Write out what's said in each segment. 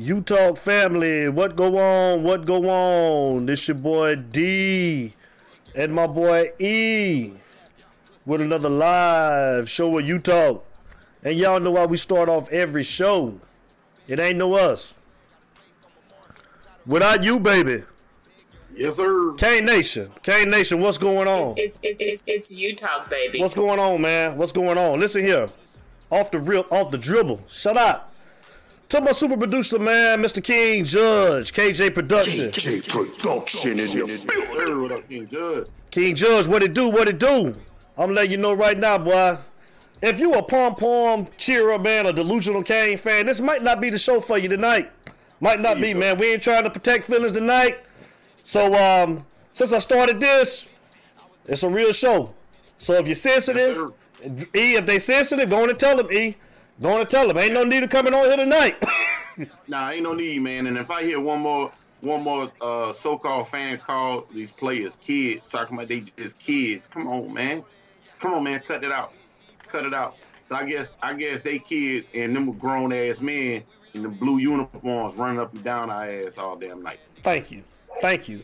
You talk family. What go on? What go on? This your boy D and my boy E with another live show where you talk. And y'all know why we start off every show. It ain't no us. Without you, baby. Yes, sir. K Nation. K Nation, what's going on? It's it's, it's, it's you talk, baby. What's going on, man? What's going on? Listen here. Off the real off the dribble. Shut up. To my super producer, man, Mr. King Judge, KJ Production. KJ Production in the building. Sir, what up, King Judge? King Judge, what it do? What it do? I'm letting you know right now, boy. If you a pom pom cheerer, man, a delusional Cane fan, this might not be the show for you tonight. Might not be, man. We ain't trying to protect feelings tonight. So, um, since I started this, it's a real show. So if you're sensitive, E, if they sensitive, go on and tell them, E. Go on and tell them. Ain't no need of coming on here tonight. Nah, ain't no need, man. And if I hear one more, one more uh, so-called fan call these players kids, talking about they just kids. Come on, man. Come on, man. Cut it out. Cut it out. So I guess, I guess they kids and them grown ass men in the blue uniforms running up and down our ass all damn night. Thank you. Thank you.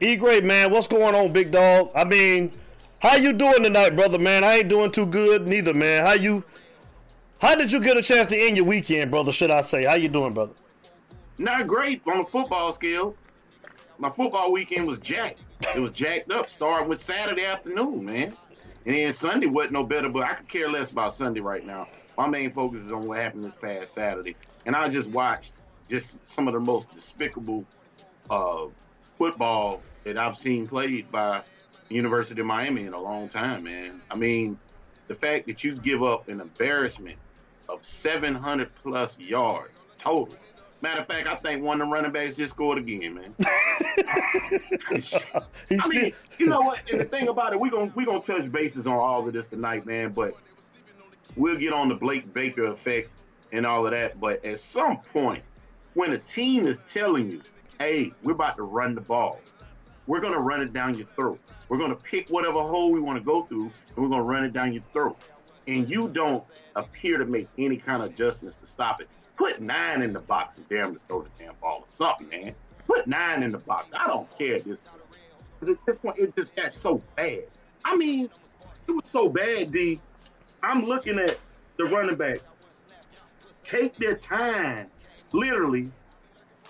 E great man, what's going on, big dog? I mean, how you doing tonight, brother, man? I ain't doing too good neither, man. How you how did you get a chance to end your weekend, brother? Should I say? How you doing, brother? Not great on a football scale. My football weekend was jacked. It was jacked up, starting with Saturday afternoon, man. And then Sunday wasn't no better, but I could care less about Sunday right now. My main focus is on what happened this past Saturday. And I just watched just some of the most despicable uh, football that I've seen played by University of Miami in a long time, man. I mean, the fact that you give up an embarrassment of 700 plus yards total. Matter of fact, I think one of the running backs just scored again, man. I mean, you know what? And the thing about it, we're gonna we gonna touch bases on all of this tonight, man. But we'll get on the Blake Baker effect and all of that. But at some point, when a team is telling you, "Hey, we're about to run the ball," we're gonna run it down your throat. We're gonna pick whatever hole we want to go through, and we're gonna run it down your throat. And you don't appear to make any kind of adjustments to stop it. Put nine in the box and damn to throw the damn ball or something, man. Put nine in the box. I don't care at this point. Because at this point, it just got so bad. I mean, it was so bad, D. I'm looking at the running backs. Take their time, literally.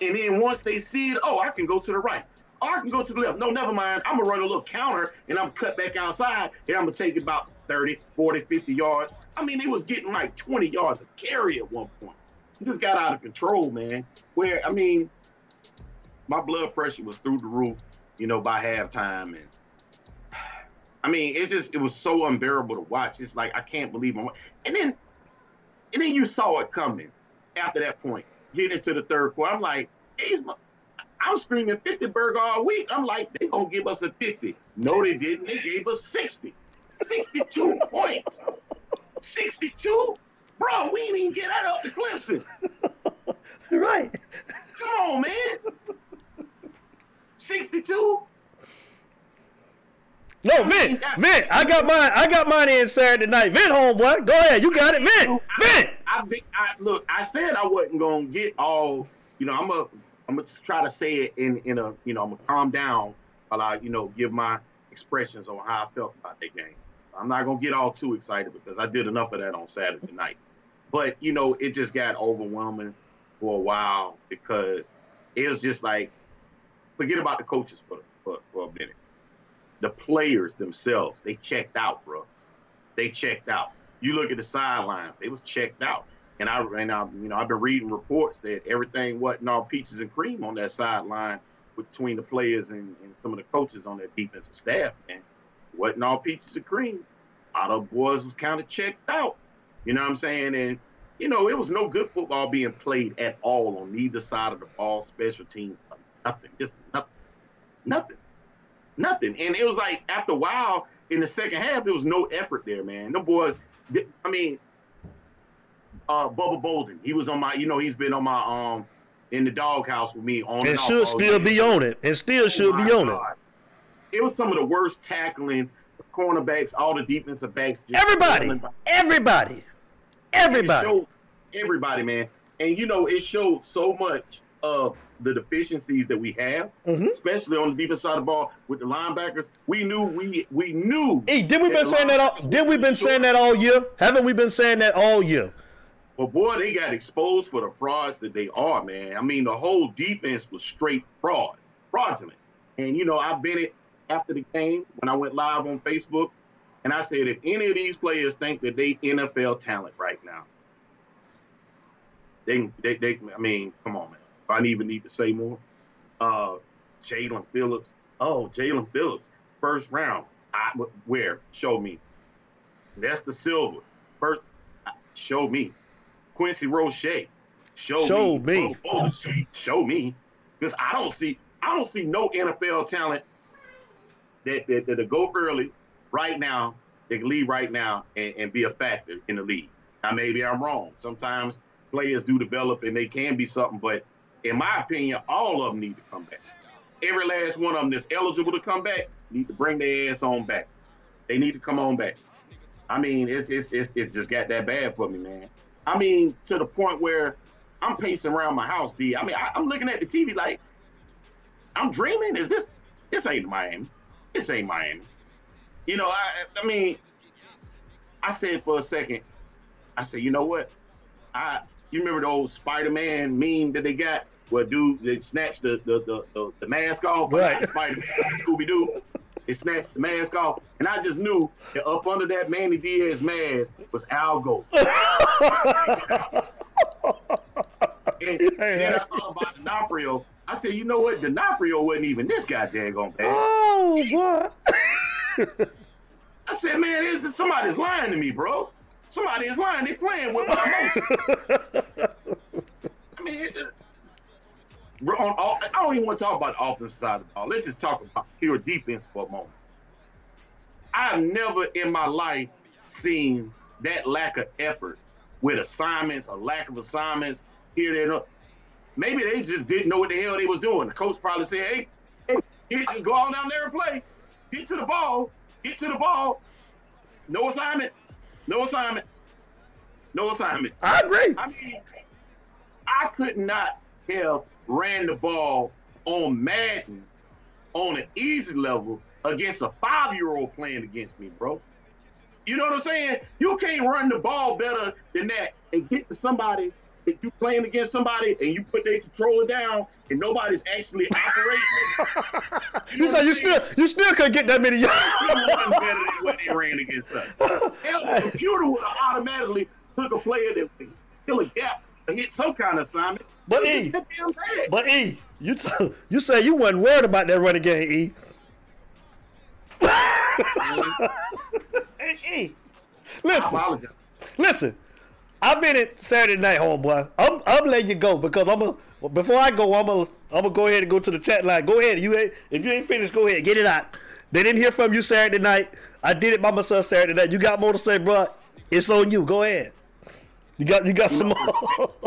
And then once they see it, oh, I can go to the right. Oh, I can go to the left. No, never mind. I'm going to run a little counter and I'm cut back outside and I'm going to take about 30, 40, 50 yards. I mean, it was getting like 20 yards of carry at one point. It just got out of control, man. Where, I mean, my blood pressure was through the roof, you know, by halftime. And I mean, it just, it was so unbearable to watch. It's like, I can't believe I'm, and then, and then you saw it coming after that point, getting into the third quarter. I'm like, these, I'm screaming 50 burger all week. I'm like, they gonna give us a 50. No, they didn't. They gave us 60. 62 points. 62? Bro, we didn't even get that up to Clemson. right. Come on, man. 62? No, Vent, Vent, I got mine. I got mine in Saturday night. Vent, homeboy, go ahead. You got it, Vent, Vent. I, I, look. I said I wasn't gonna get all. You know, I'm a. I'm gonna try to say it in in a. You know, I'm gonna calm down while I, you know, give my expressions on how I felt about that game. I'm not gonna get all too excited because I did enough of that on Saturday night. But you know, it just got overwhelming for a while because it was just like, forget about the coaches for for, for a minute. The players themselves, they checked out, bro. They checked out. You look at the sidelines; they was checked out. And I and I, you know, I've been reading reports that everything wasn't all peaches and cream on that sideline between the players and, and some of the coaches on their defensive staff, man wasn't all peaches and cream. A lot of boys was kind of checked out. You know what I'm saying? And you know, it was no good football being played at all on either side of the ball, special teams, nothing, just nothing, nothing, nothing. And it was like after a while in the second half, there was no effort there, man. The boys, I mean, uh, Bubba Bolden, he was on my, you know, he's been on my um in the doghouse with me on. And should still be on it. And still oh should be on God. it it was some of the worst tackling, cornerbacks, all the defensive backs. everybody, everybody, everybody, everybody, man. and you know it showed so much of the deficiencies that we have, Mhm. especially on the defense side of the ball with the linebackers. We knew we we knew. Hey, did we been saying that all? Did we been short. saying that all year? Haven't we been saying that all year? But boy, they got exposed for the frauds that they are, man. I mean, the whole defense was straight fraud, fraudulent. And you know, I've been it after the game when I went live on Facebook, and I said, if any of these players think that they NFL talent right now, they, they, they I mean, come on, man. I even need to say more, uh, Jaelan Phillips. Oh, Jaelan Phillips, first round. I, where? Show me. That's the silver. First, show me. Quincy Roche. Show, Show me. me. Oh, oh, show, show me. Because I don't see I don't see no NFL talent that that, that go early right now, they can leave right now and, and be a factor in the league. Now maybe I'm wrong. Sometimes players do develop and they can be something, but in my opinion, all of them need to come back. Every last one of them that's eligible to come back need to bring their ass on back. They need to come on back. I mean, it's it's it's, it's just got that bad for me, man. I mean, to the point where I'm pacing around my house, D. I mean, I, I'm looking at the TV like I'm dreaming. Is this this ain't Miami? This ain't Miami. You know, I I mean, I said for a second, I said, you know what? I you remember the old Spider-Man meme that they got where dude they snatched the the the, the, the mask off, Right. Spider-Man, Scooby Doo. They snatched the mask off, and I just knew that up under that Manny Diaz mask was Al Gold. and, and then I thought about D'Onofrio. I said, you know what? D'Onofrio wasn't even this goddamn gonna bad. Oh boy. I said, man, is somebody's lying to me, bro. Somebody is lying. They playing with my emotions. I mean, it, we're on all, I don't even want to talk about the offensive side of the ball. Let's just talk about pure defense for a moment. I've never in my life seen that lack of effort with assignments, a lack of assignments here, there. Maybe they just didn't know what the hell they was doing. The coach probably said, "Hey, hey, you just go on down there and play. Get to the ball. Get to the ball. No assignments. No assignments. No assignments." I agree. I mean, I could not have ran the ball on Madden on an easy level against a five year old playing against me, bro. You know what I'm saying? You can't run the ball better than that and get to somebody. If you playing against somebody and you put their controller down and nobody's actually operating, You say you still you still couldn't get that many yards. better than what they ran against us. Hell, the computer would have automatically took a player that would fill a gap or hit some kind of assignment. But E, that damn bad. but E, you t- you say you wasn't worried about that running game, E. Hey, E, listen, listen. I've been it Saturday night, homeboy. I'm I'm letting you go because I'm a before I go, I'm a I'm gonna go ahead and go to the chat line. Go ahead, you if you ain't finished, go ahead, get it out. They didn't hear from you Saturday night. I did it by myself Saturday night. You got more to say, bro? It's on you. Go ahead. You got you got some.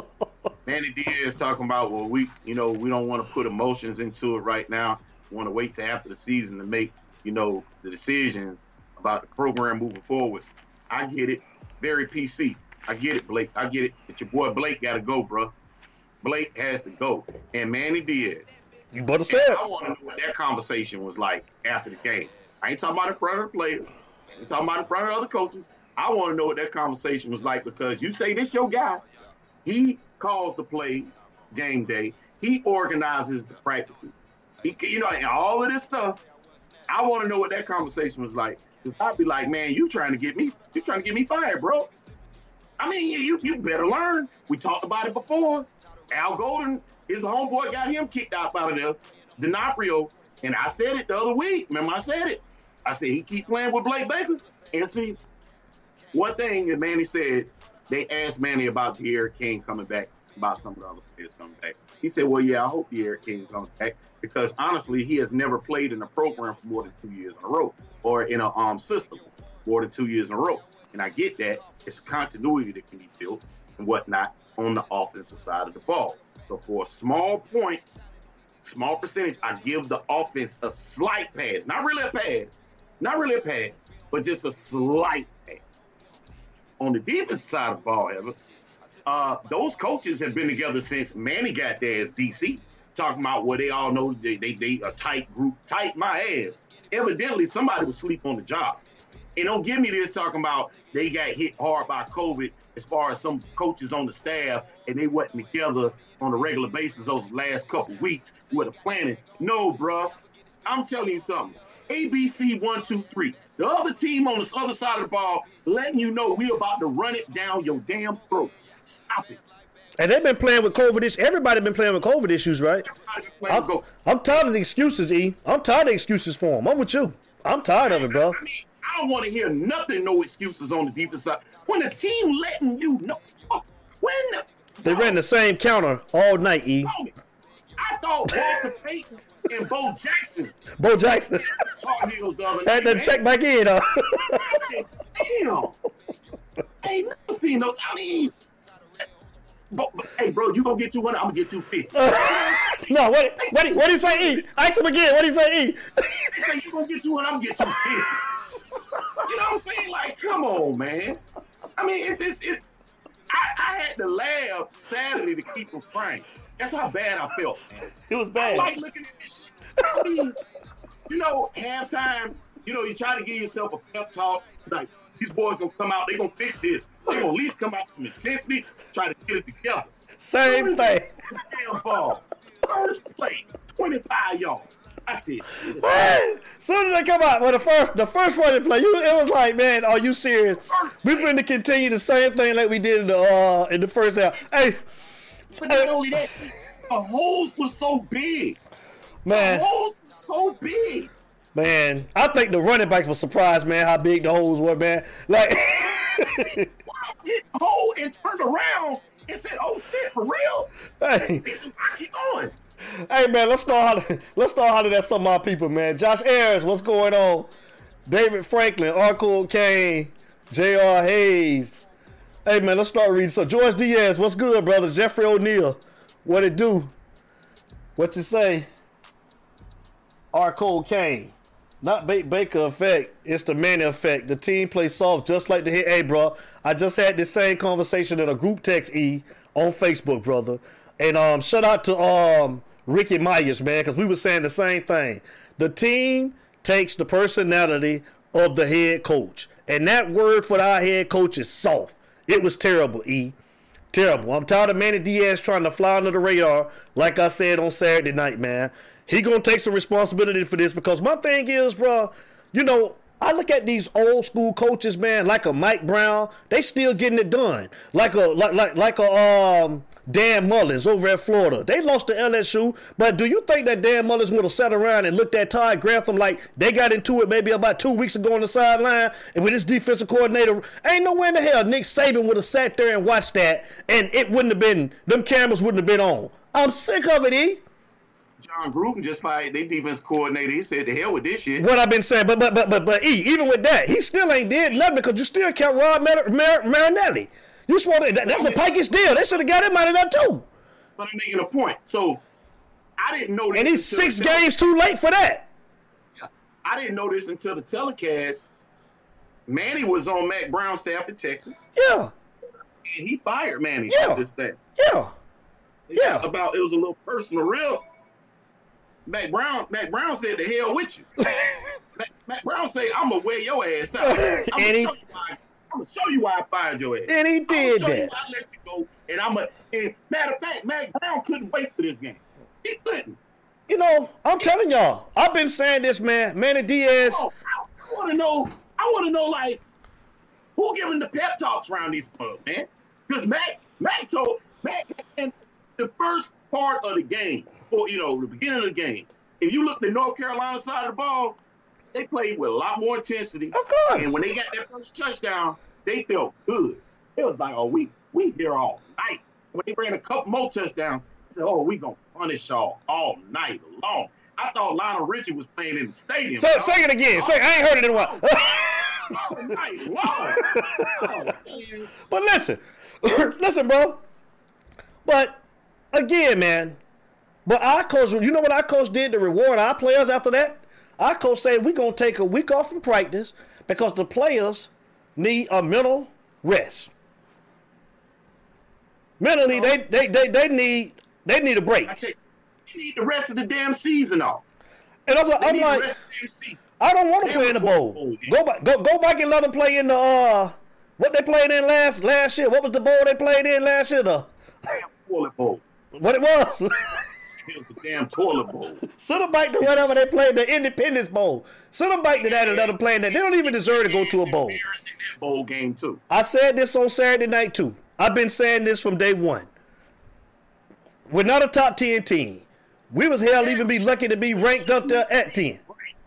Manny Diaz talking about well, we you know we don't want to put emotions into it right now. We want to wait till after the season to make you know the decisions about the program moving forward. I get it, very PC. I get it, Blake. I get it. But your boy Blake got to go, bro. Blake has to go, and Manny Diaz. you better say it. I want to know what that conversation was like after the game. I ain't talking about in front of the players. I ain't talking about in front of other coaches. I want to know what that conversation was like because you say this your guy. He calls the plays game day. He organizes the practices. He, you know, and all of this stuff. I want to know what that conversation was like. Cause I'd be like, man, you trying to get me, you trying to get me fired, bro. I mean, you you better learn. We talked about it before. Al Golden, his homeboy got him kicked out out of there. D'Onofrio, and I said it the other week. Remember, I said it. I said he keep playing with Blake Baker. And see, one thing that Manny said, they asked Manny about D'Eriq King coming back, about some of the other players coming back. He said, well, yeah, I hope D'Eriq King comes back because honestly, he has never played in a program for more than two years in a row or in a um system more than two years in a row. And I get that. It's continuity that can be built and whatnot on the offensive side of the ball. So for a small point, small percentage, I give the offense a slight pass. Not really a pass. Not really a pass, but just a slight pass. On the defense side of the ball, however, Uh, those coaches have been together since Manny got there as DC, talking about what they all know they, they, they a tight group, tight my ass. Evidently, somebody was sleep on the job. And don't give me this talking about they got hit hard by COVID as far as some coaches on the staff and they wasn't together on a regular basis over the last couple weeks with a planning. No, bruh. I'm telling you something. ABC one, two, three. The other team on the other side of the ball letting you know we're about to run it down your damn throat. Stop it. And they've been playing with COVID issues. Everybody been playing with COVID issues, right? Everybody be playing I'm. I'm tired of the excuses, E. I'm tired of the excuses for them. I'm with you. I'm tired of it, bro. I mean, I don't want to hear nothing, no excuses on the defense side. When the team letting you know, when the, They ran the same counter all night, E. I thought Walter Payton and Bo Jackson Bo Jackson Tar Heels the other had night. to man. check back in. Uh. I said, damn. I ain't never seen no. I mean, but, but, hey, bro, you gonna get 200? I'm gonna get 250. no, what what what he say, E? Ask him again. What he say, E? They say you gonna get 200? I'm gonna get 250. You know what I'm saying? Like, come on, man. I mean, it's it's, it's I, I had to laugh Saturday to keep from crying. That's how bad I felt, man. it was bad. I like looking at this shit. I mean, you know, halftime, you know, you try to give yourself a pep talk. Like, these boys gonna come out, they gonna fix this. They gonna at least come out with some intensity, try to get it together. Same thing. Damn ball. First play, 25 yards. Shit. Man, soon as they come out, well, the first the first one they play, you it was like, man, are you serious? We're going to continue the same thing like we did in the uh in the first half. Hey, But not only that, the holes were so big. The man, holes was so big. man, I think the running backs were surprised, man, how big the holes were, man. Like, Wow, hit the hole and turned around and said, oh shit, for real? hey, I keep going. Hey, man, let's start hollering, let's start hollering at some of my people, man. Josh Ayers, what's going on? David Franklin, Arco Kane, J.R. Hayes. Hey, man, let's start reading. So, George Diaz, what's good, brother? Jeffrey O'Neill, what it do? What you say? R. Cole Kane. Not Bate Baker effect. It's the Manny effect. The team plays soft just like the hit. Hey, bro, I just had this same conversation in a group text E on Facebook, brother. And um, shout out to um Ricky Myers, man, because we were saying the same thing. The team takes the personality of the head coach, and that word for our head coach is soft. It was terrible, E. Terrible. I'm tired of Manny Diaz trying to fly under the radar, like I said on Saturday night, man. He gonna take some responsibility for this because my thing is, bro, you know, I look at these old school coaches, man, like a Mike Brown, they still getting it done. Like a like like like a um Dan Mullins over at Florida. They lost to LSU, but do you think that Dan Mullins would have sat around and looked at Todd Grantham like they got into it maybe about two weeks ago on the sideline, and with his defensive coordinator, ain't no way in the hell Nick Saban would have sat there and watched that, and it wouldn't have been them cameras wouldn't have been on. I'm sick of it, E. Jon Gruden just fired their defense coordinator. He said, "The hell with this shit." What I've been saying, but but but but but E, even with that, he still ain't did nothing because you still kept Rod Mar- Mar- Marinelli. You just want that, that's a Pikes deal. They should have got him out of that too. But I'm making a point. So I didn't know this. And he's six the games too late for that. I didn't know this until the telecast. Manny was on Mack Brown's staff in Texas, Yeah, and he fired Manny Yeah. this thing. yeah. Yeah. About it was a little personal riff. Mack Brown, Mack Brown said, "The hell with you." Mac, Mack Brown say, "I'm gonna wear your ass out. I'm And gonna, he- show you why, I'm gonna show you why I fired your ass. And he I'm did that. why I let you go. And I'm a. And matter of fact, Mack Brown couldn't wait for this game. He couldn't. You know, I'm telling y'all, I've been saying this, man. Manny Diaz. Oh, I, I want to know. I want to know, like, who giving the pep talks around these clubs, man? Because Mac, Mac told Mac in the first part of the game, or you know, the beginning of the game. If you look at the North Carolina side of the ball, they played with a lot more intensity. Of course. And when they got that first touchdown, they felt good. It was like, oh, we we here all night. When they ran a couple more touchdowns, they said, oh, we gonna punish y'all all night long. I thought Lionel Richie was playing in the stadium. Say, say it again. Say, I ain't heard it in a while. all night long. Oh. But listen, listen, bro. But again, man. But our coach, you know what our coach did to reward our players after that? Our coach said we're gonna take a week off from practice because the players need a mental rest. Mentally, they, they they they need they need a break. I you need the rest of the damn season off. And I was like, They I'm like, the rest of the damn season. I don't want to play in the bowl. bowl. Go back, go go back and let them play in the uh, what they played in last last year. What was the bowl they played in last year? The Damn toilet bowl. What it was. It was the damn toilet bowl. Send them back to whatever they played, the Independence Bowl. Send them back to that them play that. They don't even deserve to go to a bowl. Bowl game too. I said this on Saturday night too. I've been saying this from day one. We're not a top ten team. We was hell even be lucky to be ranked up there at ten.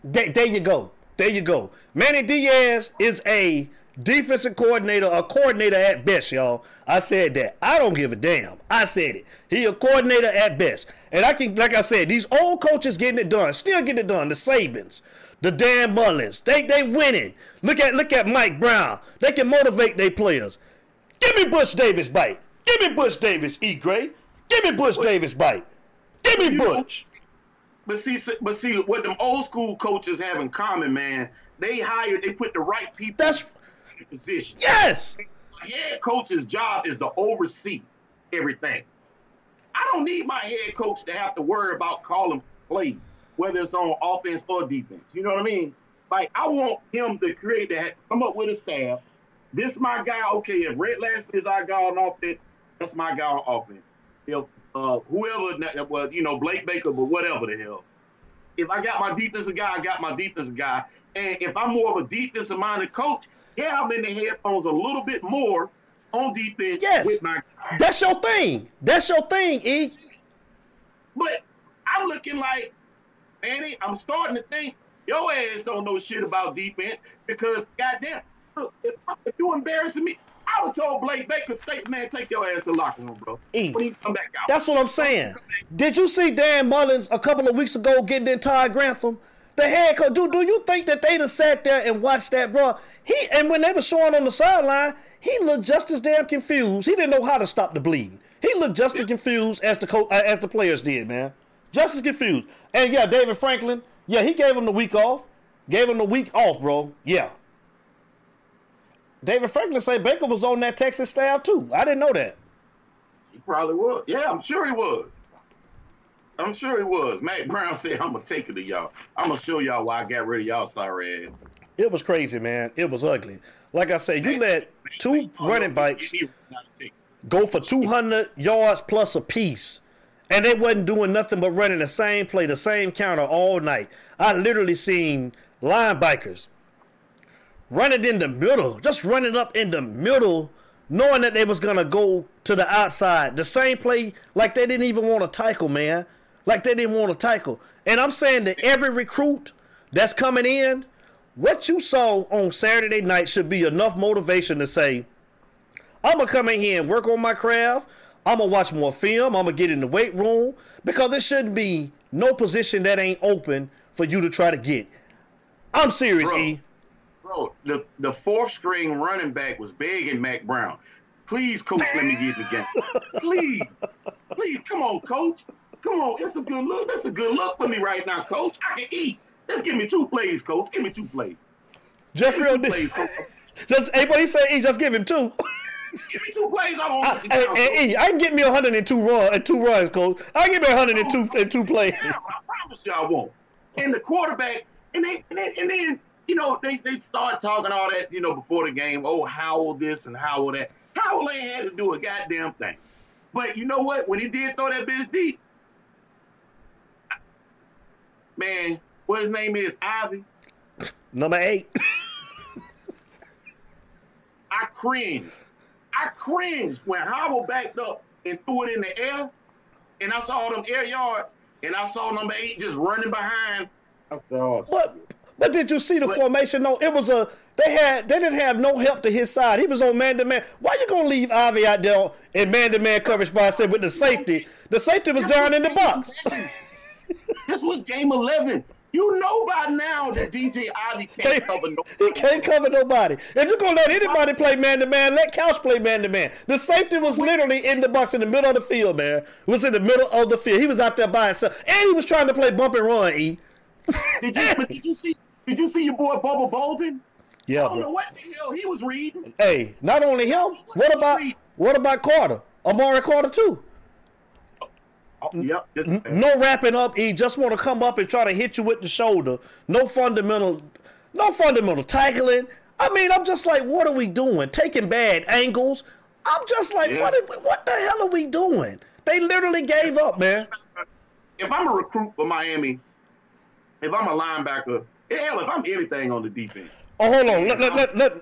There, there you go. There you go. Manny Diaz is a defensive coordinator, a coordinator at best, y'all. I said that. I don't give a damn. I said it. He a coordinator at best. And I can, like I said, these old coaches getting it done, still getting it done. The Sabans, the Dan Mullins, they they winning. Look at look at Mike Brown. They can motivate their players. Give me Butch Davis bite. Give me Butch Davis, E. Gray. Give me Butch Davis bite. Give me Bush. But see, but see, what them old school coaches have in common, man, they hired, they put the right people That's position. yes. Head coach's job is to oversee everything. I don't need my head coach to have to worry about calling plays, whether it's on offense or defense. You know what I mean? Like I want him to create that, come up with a staff. This my guy. Okay, if Rhett Lashlee is our guy on offense, that's my guy on offense. If uh, whoever, well, you know, Blake Baker, but whatever the hell. If I got my defensive guy, I got my defensive guy. And if I'm more of a defensive minded coach, yeah, I'm in the headphones a little bit more on defense Yes. with my. That's your thing. That's your thing, E. But I'm looking like, Manny, I'm starting to think your ass don't know shit about defense because, goddamn, look, if, if you embarrassing me, I would told Blake Baker, state man, take your ass to the locker room, bro. E. When he come back out. That's what I'm saying. Did you see Dan Mullins a couple of weeks ago getting in Todd Grantham? The head coach. Do, do you think that they'd have sat there and watched that, bro? He and when they were showing on the sideline, he looked just as damn confused. He didn't know how to stop the bleeding. He looked just as confused as the co- as the players did, man. Just as confused. And yeah, David Franklin. Yeah, he gave him the week off. Gave him the week off, bro. Yeah. David Franklin said Baker was on that Texas staff too. I didn't know that. He probably was. Yeah, I'm sure he was. I'm sure he was. Matt Brown said, I'm to take it to y'all. I'm to show y'all why I got rid of y'all sorry ass. It was crazy, man. It was ugly. Like I said, you let two running backs go for 200 yards plus a piece, and they wasn't doing nothing but running the same play, the same counter all night. I literally seen linebackers running in the middle, just running up in the middle, knowing that they was gonna go to the outside. The same play, like they didn't even want to tackle, man. Like they didn't want to tackle. And I'm saying that every recruit that's coming in, what you saw on Saturday night should be enough motivation to say, I'm gonna come in here and work on my craft. I'm gonna watch more film. I'm gonna get in the weight room because there shouldn't be no position that ain't open for you to try to get. I'm serious, Bro. E. Bro, the, the fourth string running back was begging Mack Brown. Please, coach, let me get in the game. Please. Please, come on, coach. Come on. It's a good look. That's a good look for me right now, coach. I can eat. Just give me two plays, coach. Give me two plays. Jeffrey two O'Neal. plays, coach. Just hey, but he said, E, just give him two. Give me two plays. I let you down, hey. E, I can get me 102 run and two runs, coach. I can get me 102 and two oh, plays. Yeah, I promise you I won't. And the quarterback, and they, and then, and then you know, they, they start talking all that, you know, before the game. Oh, Howell this and Howell that. Howell ain't had to do a goddamn thing. But you know what? When he did throw that bitch deep, man, what his name is, Ivey. Number eight. I cringed. I cringed when Howell backed up and threw it in the air, and I saw them air yards, and I saw number eight just running behind. I said, oh, But but did you see the But- formation? No, it was a they had they didn't have no help to his side. He was on man to man. Why you gonna leave Ivey out there in man to man coverage by said with the safety? The safety was down in the box. This was game 11. You know by now that DJ Ivey can't cover no. He can't cover nobody. If you're gonna let anybody play man to man, let Couch play man to man. The safety was literally in the box in the middle of the field, man. Was in the middle of the field. He was out there by himself, and he was trying to play bump and run. E. Did you? Did you see? Did you see your boy Bubba Bolden? Yeah, I don't know what the hell he was reading. Hey, not only him. What about what about Carter? Amari Carter too. Oh, yep. No wrapping up. He just want to come up and try to hit you with the shoulder. No fundamental, no fundamental tackling. I mean, I'm just like, what are we doing? Taking bad angles. I'm just like, Yeah. what? What the hell are we doing? They literally gave up, man. if I'm a recruit for Miami, if I'm a linebacker, hell, if I'm anything on the defense, Oh, hold on. Let, let, let, let,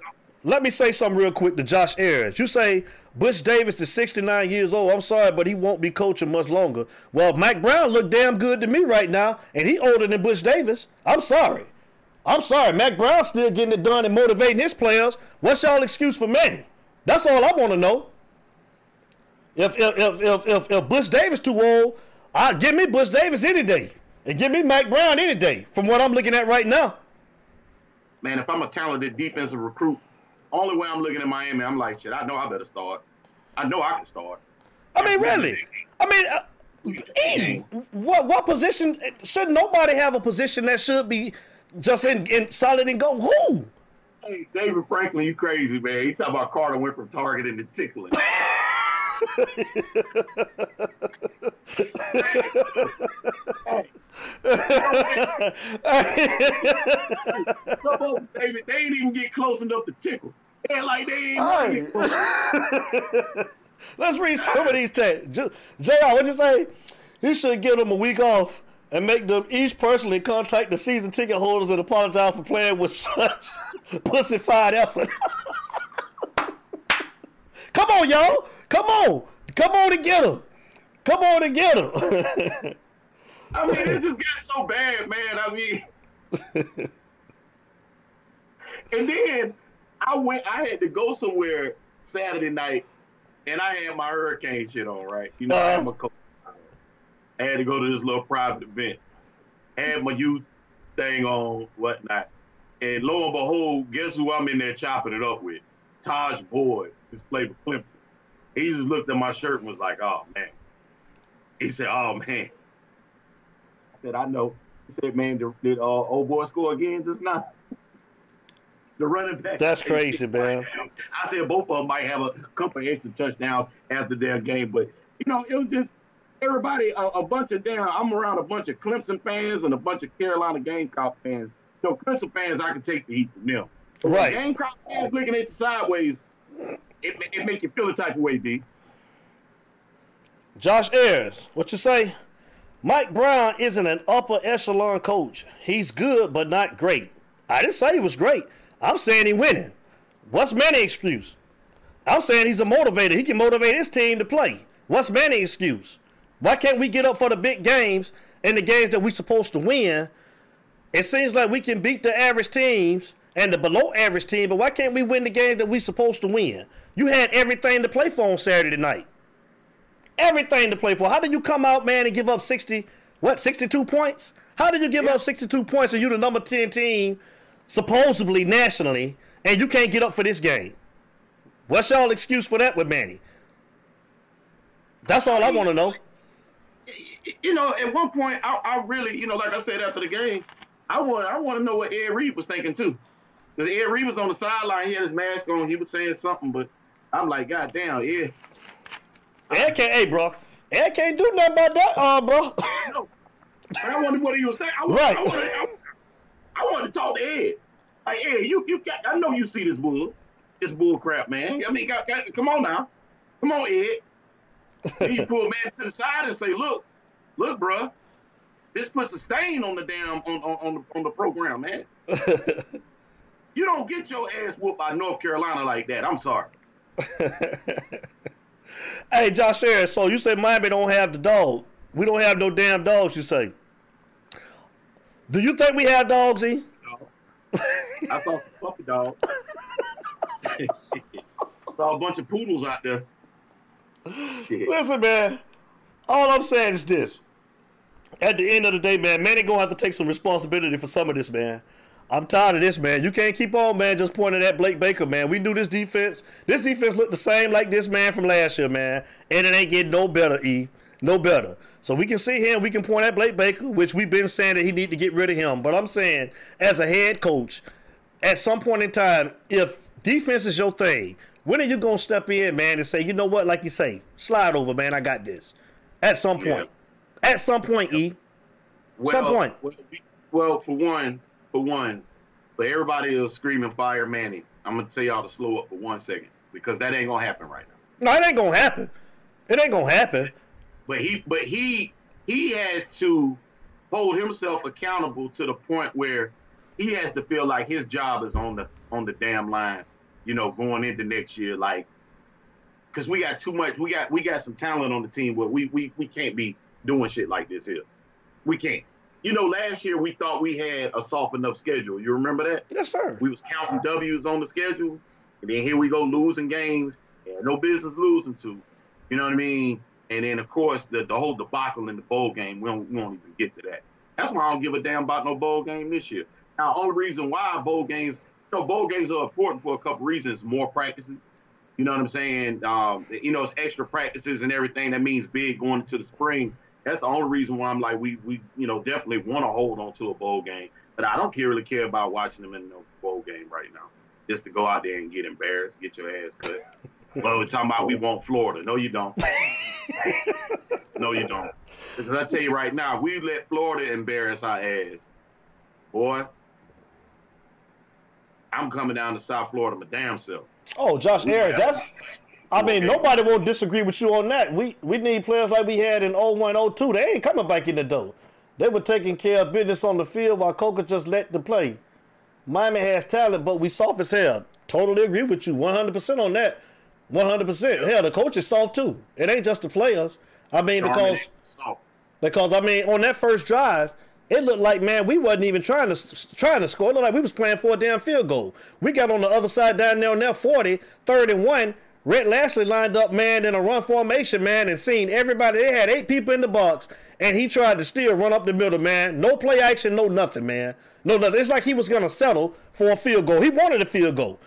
let me say something real quick to Josh Ayers. You say Butch Davis is 69 years old. I'm sorry, but he won't be coaching much longer. Well, Mike Brown look damn good to me right now, and he older than Butch Davis. I'm sorry. I'm sorry. Mack Brown still getting it done and motivating his players. What's y'all excuse for Manny? That's all I want to know. If if, if if if if Butch Davis too old, I give me Butch Davis any day, and give me Mike Brown any day. From what I'm looking at right now. man, if I'm a talented defensive recruit, only way I'm looking at Miami, I'm like, shit, I know I better start. I know I can start. I mean, really. I mean, uh, E, what what position should nobody have a position that should be just in, in solid and go? Who? Hey, David Franklin, you crazy, man. He talking about Carter went from targeting to tickling. Some folks, David, they ain't even get close enough to tickle. They're like they ain't. Hey. Let's read some of these texts. J- Jr. What'd you say? He should give them a week off and make them each personally contact the season ticket holders and apologize for playing with such pussified effort. Come on, y'all. Come on. Come on and get them. Come on and get them. I mean, it just got so bad, man. I mean, and then I went. I had to go somewhere Saturday night, and I had my hurricane shit on. Right, you know, Uh-huh. I'm a coach. I had to go to this little private event. Had my youth thing on, whatnot, and lo and behold, guess who I'm in there chopping it up with? Tajh Boyd, who's played for Clemson. He just looked at my shirt and was like, "Oh man." He said, "Oh man." I said, I know. He said, man, did, did uh, old boy score again just now? The running back. That's crazy, man. I said both of them might have a couple extra touchdowns after their game, but you know, it was just everybody, a, a bunch of damn. I'm around a bunch of Clemson fans and a bunch of Carolina Gamecock fans. So Clemson fans, I can take the heat from them. But when Right. Gamecock fans looking at you sideways, it, it make you feel the type of way, D. Josh Ayers, what you say? Mike Brown isn't an upper echelon coach. He's good, but not great. I didn't say he was great. I'm saying he winning. What's Manny's excuse? I'm saying he's a motivator. He can motivate his team to play. What's Manny's excuse? Why can't we get up for the big games and the games that we're supposed to win? It seems like we can beat the average teams and the below average team, but why can't we win the games that we're supposed to win? You had everything to play for on Saturday night everything to play for. How did you come out, man, and give up 60, what, 62 points? How did you give up 62 points and you the number 10 team, supposedly nationally, and you can't get up for this game? What's y'all excuse for that with Manny? That's all I want to know. you know, at one point, I, I really, you know, like I said after the game, I want, I want to know what Ed Reed was thinking too, because Ed Reed was on the sideline, he had his mask on, he was saying something, but I'm like, God damn, Ed, Ed can't, hey, bro. Ed can't do nothing about that, uh, bro. I wondered what he was saying. I, Right. I, wanted, I, I wanted to talk to Ed. Like, Ed, you, you got, I know you see this bull, this bull crap, man. I mean, mm-hmm. got, got, come on now, come on, Ed. Then you pull man to the side and say, look, look, bruh, this puts a stain on the damn on on, on the on the program, man. you don't get your ass whooped by North Carolina like that. I'm sorry. hey, Josh Harris, so you say Miami don't have the dog. We don't have no damn dogs, you say. Do you think we have dogs, E? I saw some puppy dogs. Shit. Saw a bunch of poodles out there. Shit. Listen, man. All I'm saying is this. At the end of the day, man, Manny gonna have to take some responsibility for some of this, man. I'm tired of this, man. You can't keep on, man, just pointing at Blake Baker, man. We knew this defense. This defense looked the same like this man from last year, man. And it ain't getting no better, E. No better. So we can sit here and we can point at Blake Baker, which we've been saying that he need to get rid of him. But I'm saying, as a head coach, at some point in time, if defense is your thing, When are you gonna step in, man, and say, you know what, like you say, slide over, man, I got this. At some Yeah. point. At some point, E. Some point. Well, well, for one, for one, for everybody who's screaming fire Manny, I'm gonna tell y'all to slow up for one second because that ain't gonna happen right now. No, it ain't gonna happen. It ain't gonna happen. But he, but he, he has to hold himself accountable to the point where he has to feel like his job is on the on the damn line. You know, going into next year, like, because we got too much. We got we got some talent on the team where we we we can't be doing shit like this here. We can't. You know, last year we thought we had a soft enough schedule. You remember that? Yes, sir. We was counting W's on the schedule, and then here we go losing games. And no business losing to. You know what I mean? And then of course the, the whole debacle in the bowl game. We don't we won't even get to that. That's why I don't give a damn about no bowl game this year. Now, only reason why bowl games, you know, bowl games are important for a couple reasons. More practices. You know what I'm saying? Um, you know, it's extra practices and everything. That means big going into the spring. That's the only reason why I'm like, we, we you know, definitely want to hold on to a bowl game. But I don't care, really care about watching them in no bowl game right now. Just to go out there and get embarrassed, get your ass cut. Well, we're talking about we want Florida. No, you don't. no, you don't. Because I tell you right now, we let Florida embarrass our ass. Boy, I'm coming down to South Florida, my damn self. Oh, Josh Harris, that's I mean, nobody won't disagree with you on that. We we need players like we had in 01, 02. They ain't coming back in the door. They were taking care of business on the field while Coca just let the play. Miami has talent, but we soft as hell. Totally agree with you, 100% on that. 100%. Hell, the coach is soft too. It ain't just the players. I mean, Charmin because because I mean, on that first drive, it looked like man, we wasn't even trying to trying to score. It looked like we was playing for a damn field goal. We got on the other side down there on their 40, third and one. Rhett Lashlee lined up, man, in a run formation, man, and seen everybody. They had eight people in the box, and he tried to still run up the middle, man. No play action, no nothing, man. No nothing. It's like he was gonna settle for a field goal. He wanted a field goal.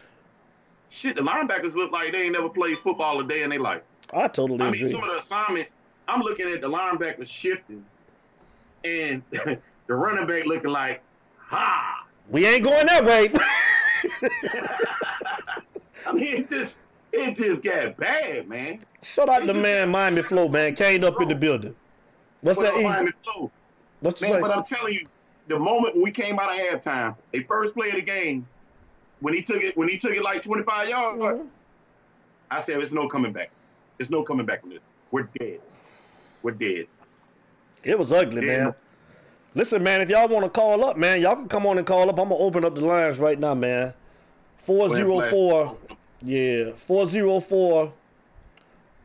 Shit, the linebackers look like they ain't never played football a day in their life. I totally I agree. mean, some of the assignments, I'm looking at the linebackers shifting, and the running back looking like, ha. we ain't going that way. I mean, it just, it just got bad, man. Shout out the man Miami Flow, man. Came up in the building. What's that? Miami Flow? What's Man, but I'm telling you, the moment when we came out of halftime, a first play of the game, when he took it, when he took it like 25 yards, Mhm. I said, "It's no coming back. It's no coming back from this. We're dead. We're dead." It was ugly, Yeah. man. Listen, man, if y'all want to call up, man, y'all can come on and call up. I'm gonna open up the lines right now, man. Four zero four, yeah, four zero four,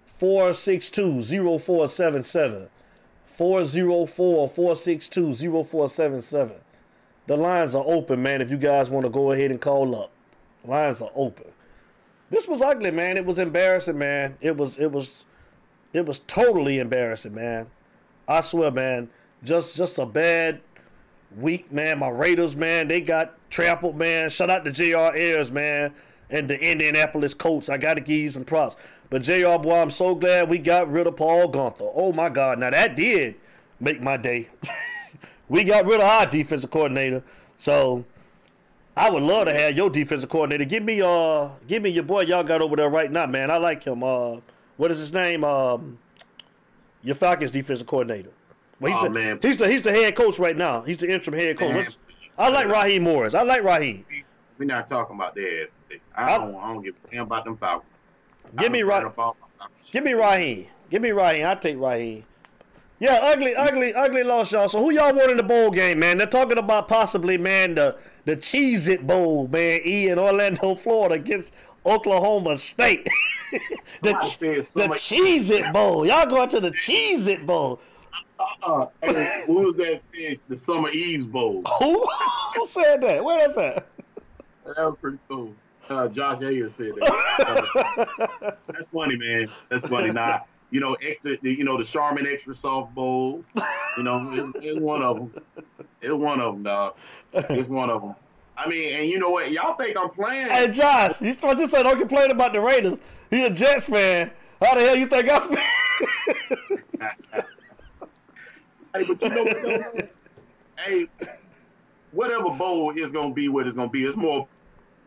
four six two zero four seven seven, four zero four four six two zero four seven seven. The lines are open, man. If you guys want to go ahead and call up, lines are open. This was ugly, man. It was embarrassing, man. It was, it was, it was totally embarrassing, man. I swear, man, just just a bad week, man. My Raiders, man, they got trampled, man. Shout out to J.R. Ayers, man, and the Indianapolis Colts. I got to give you some props. But J.R. boy, I'm so glad we got rid of Paul Guenther. Oh my God, now that did make my day. we got rid of our defensive coordinator, so I would love to have your defensive coordinator. Give me uh, give me your boy y'all got over there right now, man. I like him. Uh, what is his name? Um, your Falcons defensive coordinator. Well, he's, Oh, the, man. he's the he's the head coach right now. He's the interim head coach. I like Raheem Morris. I like Raheem. We're not talking about their ass today. I don't, I don't give a damn about them Falcons. Give me I Ra- don't care about my Falcons. Give me Raheem. Give me Raheem. I take Raheem. Yeah, ugly, ugly, ugly loss, y'all. So who y'all want in the bowl game, man? They're talking about possibly, man, the the Cheez It Bowl, man, E in Orlando, Florida against Oklahoma State. the the so much- Cheez It Bowl. Y'all going to the Cheez It Bowl. Uh, hey, who was that saying the Summer Eves Bowl? Who, who said that? Where that? That was pretty cool. Uh, Josh Ayers said that. That's funny, man. That's funny. Nah, you know, extra. You know, the Charmin Extra Soft Bowl. You know, it's, it's one of them. It's one of them, dog. It's one of them. I mean, and you know what? Y'all think I'm playing? Hey, Josh, you to say don't complain about the Raiders. He a Jets fan. How the hell you think I feel? Hey, but you know what? though, hey, whatever bowl is gonna be, what it's gonna be. It's more,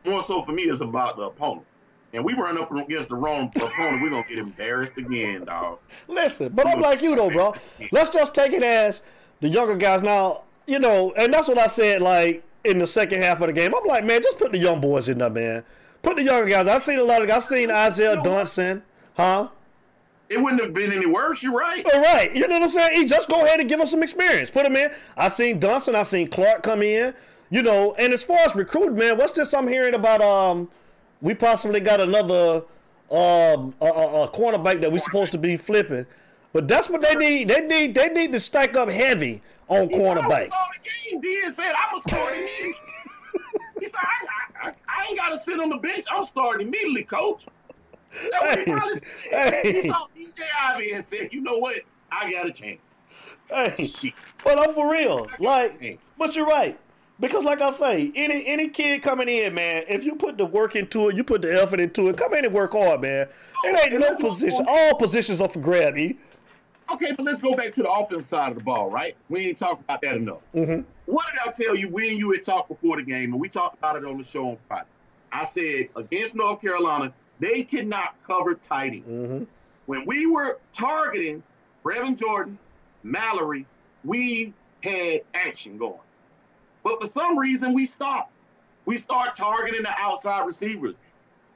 more so for me. It's about the opponent. And we run up against the wrong opponent, we're gonna get embarrassed again, dog. Listen, but I'm like you though, bro. Let's just take it as the younger guys now. You know, and that's what I said. Like in the second half of the game, I'm like, man, just put the young boys in there, man. Put the younger guys. I seen a lot of. I seen Isaiah Dunson, huh? It wouldn't have been any worse. You're right. All right, you know what I'm saying? He just go ahead and give him some experience. Put him in. I seen Dunson. I seen Clark come in. You know, and as far as recruit, man, what's this I'm hearing about? Um, we possibly got another um a, a, a cornerback that we're supposed to be flipping, but that's what they need. They need they need to stack up heavy on He cornerbacks. saw the game. D said, "I'm gonna start immediately." he said, I, I, I ain't gotta sit on the bench. I'm starting immediately, coach." That's what he probably said. hey. He saw DJ Ivey and said, "You know what? I got a chance." Hey, Shit. but I'm for real. Like, Hey. but you're right. Because like I say, any any kid coming in, man, if you put the work into it, you put the effort into it, come in and work hard, man. It ain't no position. All positions are for grab, E. Okay, but let's go back to the offense side of the ball, right? We ain't talked about that enough. Mm-hmm. What did I tell you when you had talked before the game, and we talked about it on the show on Friday? I said against North Carolina, they cannot cover tight end. Mm-hmm. When we were targeting Brevin Jordan, Mallory, we had action going. But for some reason, we stopped. We start targeting the outside receivers.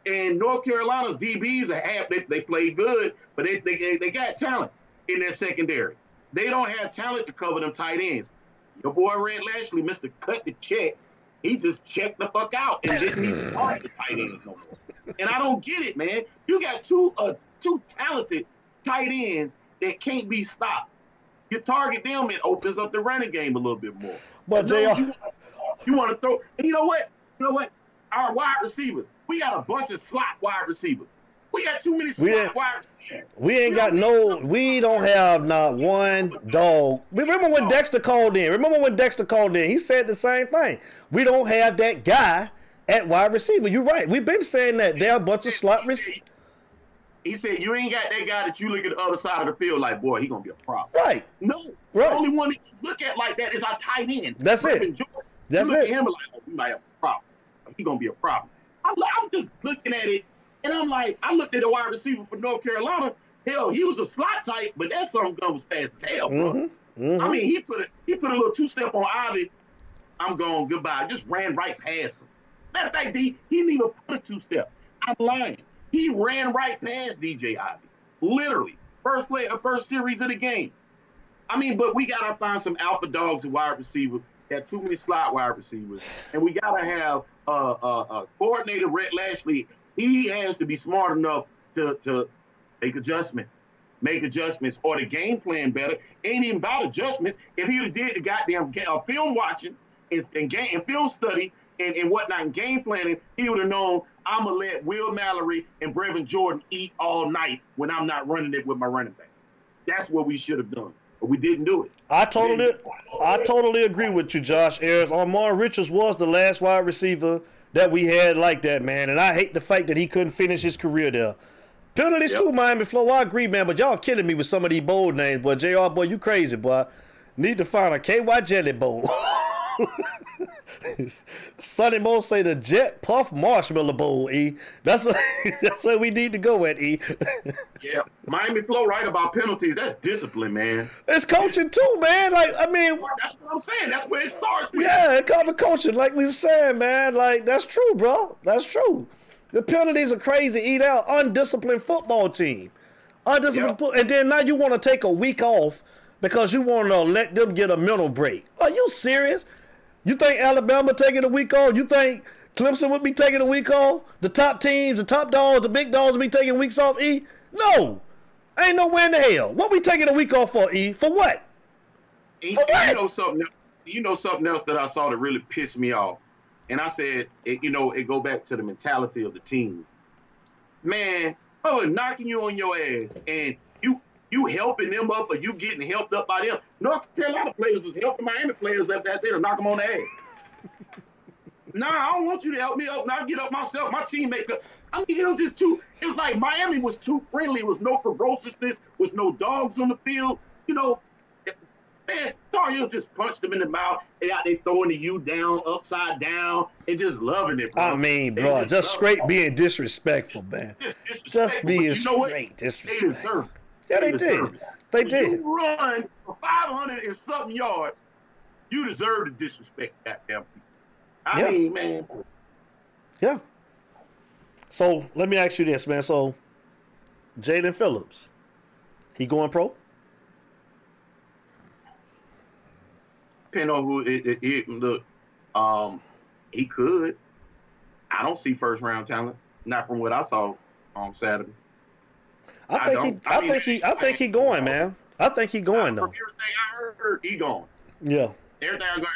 And North Carolina's DBs are half, they, they play good, but they, they, they got talent in their secondary. They don't have talent to cover them tight ends. Your boy Rhett Lashlee, Mr. Cut the Check, he just checked the fuck out and didn't even target the tight ends no more. And I don't get it, man. You got two uh, two talented tight ends that can't be stopped. You target them, it opens up the running game a little bit more. But No, JR you, you want to throw, and you know what? You know what? Our wide receivers, we got a bunch of slot wide receivers. We got too many slot ain't- wide receivers. We ain't got no. We don't have not one dog. Remember when Dexter called in? Remember when Dexter called in? He said the same thing. We don't have that guy at wide receiver. You're right. We've been saying that they're a bunch of slot receivers. He said, "You ain't got that guy that you look at the other side of the field like, boy, he gonna be a problem." Right. No, Right. the only one that you look at like that is our tight end. That's it. Brevin Jordan. That's you look it. at him like, oh, we might have a problem. He gonna be a problem. I'm, I'm just looking at it, and I'm like, I looked at the wide receiver for North Carolina. Hell, he was a slot type, but that son gun was fast as hell, bro. Mhm. Mhm. I mean, he put a he put a little two step on Ivey. I'm going goodbye. Just ran right past him. Matter of fact, D, he didn't even put a two step. I'm lying. He ran right past DJ Ivey. Literally. First play, uh, first series of the game. I mean, but we gotta find some alpha dogs at wide receiver. Got too many slot wide receivers, and we gotta have uh, uh, uh, coordinator Rhett Lashlee. He has to be smart enough to to make adjustments, make adjustments, or the game plan better. Ain't even about adjustments. If he did the goddamn uh, film watching and, and game and film study and, and whatnot and game planning, he would have known I'm gonna let Will Mallory and Brevin Jordan eat all night when I'm not running it with my running back. That's what we should have done, but we didn't do it. I totally, I totally agree with you, Josh Ayers. Ahmmon Richards was the last wide receiver that we had like that, man. And I hate the fact that he couldn't finish his career there. Penalties Yep. too, Miami Flow. I agree, man. But y'all killing me with some of these bold names, boy. Jr. Boy, you crazy, boy. Need to find a KY Jelly Bowl. Sonny Mo say the Jet Puff Marshmallow Bowl. E. That's that's where we need to go at. E. Yeah, Miami Flow right about penalties. That's discipline, man. it's coaching too, man. Like I mean, That's what I'm saying. That's where it starts. With. Yeah, it comes to coaching, like we were saying, man. Like that's true, bro. That's true. The penalties are crazy. Eat out undisciplined football team, undisciplined, fo- and then now you want to take a week off because you want to let them get a mental break. Are you serious? You think Alabama taking a week off? You think Clemson would be taking a week off? The top teams, the top dogs, the big dogs would be taking weeks off? E? No, ain't nowhere in the hell. What we taking a week off for? E? For what? And, For what? you know something. You know something else that I saw that really pissed me off, and I said, it, you know, it go back to the mentality of the team. Man, I was knocking you on your ass, and you you helping them up, or you getting helped up by them. North Carolina players is helping Miami players up that there to knock them on the ass. nah, I don't want you to help me up. Now I get up myself. My teammate. I mean, it was just too. It was like Miami was too friendly. It was no ferociousness. Was no dogs on the field. You know, man, Heels just punched them in the mouth. They out there throwing the U down, upside down, and just loving it, bro. I mean, bro, just love straight being disrespectful, man. Just, Just disrespectful, being you know straight They disrespectful. deserve it. Yeah, they did. They When did. You run for 500 and something yards, you deserve to disrespect that damn people. I Yeah. mean, man, Yeah. So let me ask you this, man. So Jaelan Phillips, he going pro? depending on who it, it, it look, um, he could. I don't see first round talent, not from what I saw on Saturday. I I think he. I I mean, think he. I think he going, man. I think he going though. From everything I heard, he going. Yeah. Everything I got.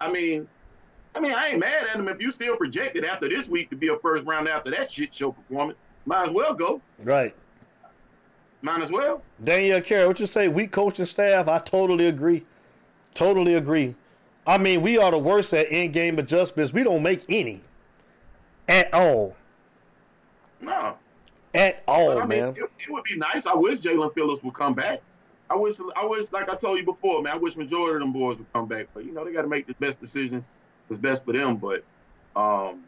I mean, I mean, I ain't mad at him if you still projected after this week to be a first round after that shit show performance. Might as well go. Right. Might as well. Danielle Carey, what you say? Weak coaching staff. I totally agree. Totally agree. I mean, we are the worst at in-game adjustments. We don't make any at all. No. At all, I mean, man. it, it would be nice. I wish Jaelan Phillips would come back. I wish, I wish, like I told you before, man. I wish majority of them boys would come back. But you know, they got to make the best decision that's best for them. But, um,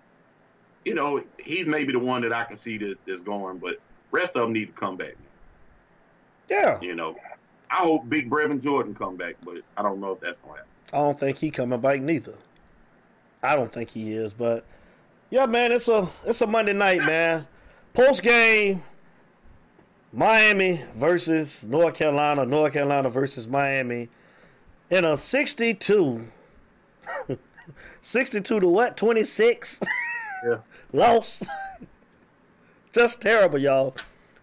you know, he's maybe the one that I can see that is going. But rest of them need to come back. Yeah. You know, I hope Big Brevin Jordan come back, but I don't know if that's gonna happen. I don't think he coming back neither. I don't think he is, but yeah, man, it's a it's a Monday night, man. Post game, Miami versus North Carolina, North Carolina versus Miami, in a 62, 62 to what? 26 Yeah. loss. just terrible, y'all.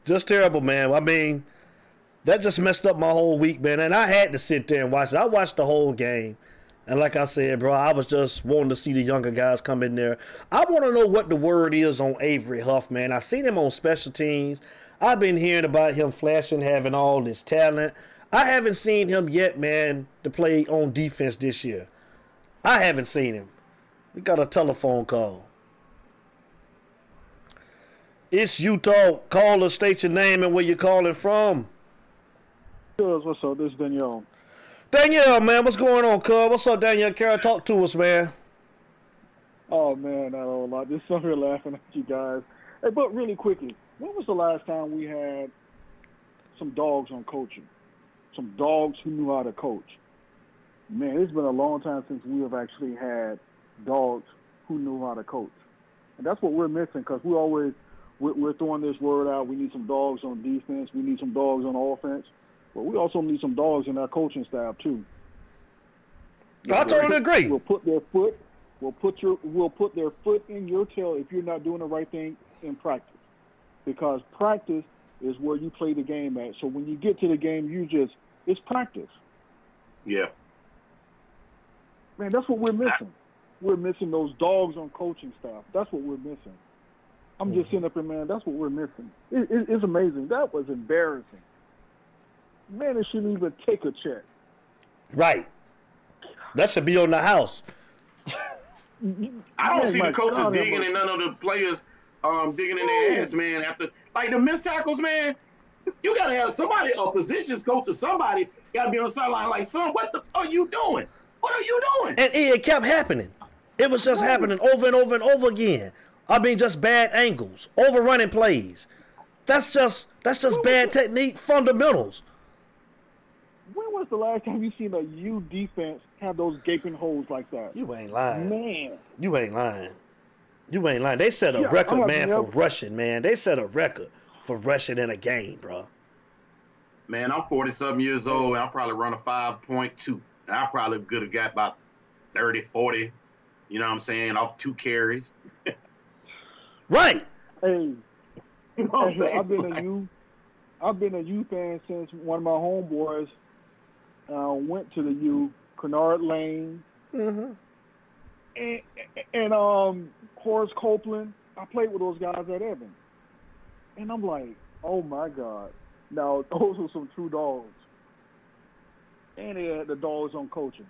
Just terrible, man. I mean, that just messed up my whole week, man. And I had to sit there and watch it. I watched the whole game. And like I said, bro, I was just wanting to see the younger guys come in there. I want to know what the word is on Avery Huff, man. I seen him on special teams. I've been hearing about him flashing, having all this talent. I haven't seen him yet, man, to play on defense this year. I haven't seen him. We got a telephone call. It's Utah. Call us, state your name and where you're calling from. What's up? This is Danielle. Danielle, man, what's going on, cub? What's up, Danielle? Kara, talk to us, man. Oh man, not a whole lot. Just sitting here laughing at you guys. Hey, but really quickly, when was the last time we had some dogs on coaching? Some dogs who knew how to coach. Man, it's been a long time since we have actually had dogs who knew how to coach, and that's what we're missing because we always we're, we're throwing this word out. We need some dogs on defense. We need some dogs on offense, but we also need some dogs in our coaching staff too. I totally agree. We'll put their foot We'll put your We'll put their foot in your tail if you're not doing the right thing in practice. Because practice is where you play the game at. So when you get to the game you just it's practice. Yeah. Man, that's what we're missing. We're missing those dogs on coaching staff. That's what we're missing. I'm just mm-hmm. sitting up here, man. That's what we're missing. It, it, it's amazing. That was embarrassing. Man, it shouldn't even take a check. Right. That should be on the house. I don't Man, see the coaches God, digging I'm- and none of the players um, digging in their ass, man. After like the missed tackles, man, you gotta have somebody, a positions coach or somebody, gotta be on the sideline like, son, what the are you doing? What are you doing? And it kept happening. It was just happening over and over and over again. I mean, just bad angles, overrunning plays. That's just that's just bad technique fundamentals. When was the last time you seen a U defense have those gaping holes like that? You ain't lying. Man, You ain't lying. You ain't lying. They set a Yeah, record, I'm not- man, for rushing, man. They set a record for rushing in a game, bro. Man, I'm 40 something years old. and I'll probably run a 5.2. I probably could have got about 30, 40, you know what I'm saying, off two carries. Right. hey, You know what I'm hey, saying? I've been a Like, U, I've been a U fan since one of my homeboys uh, went to the U, Kenard Lang, Mm-hmm. and, and um Horace Copeland. I played with those guys at Evan, and I'm like, oh my god! Now those were some true dogs, and they had the dogs on coaching.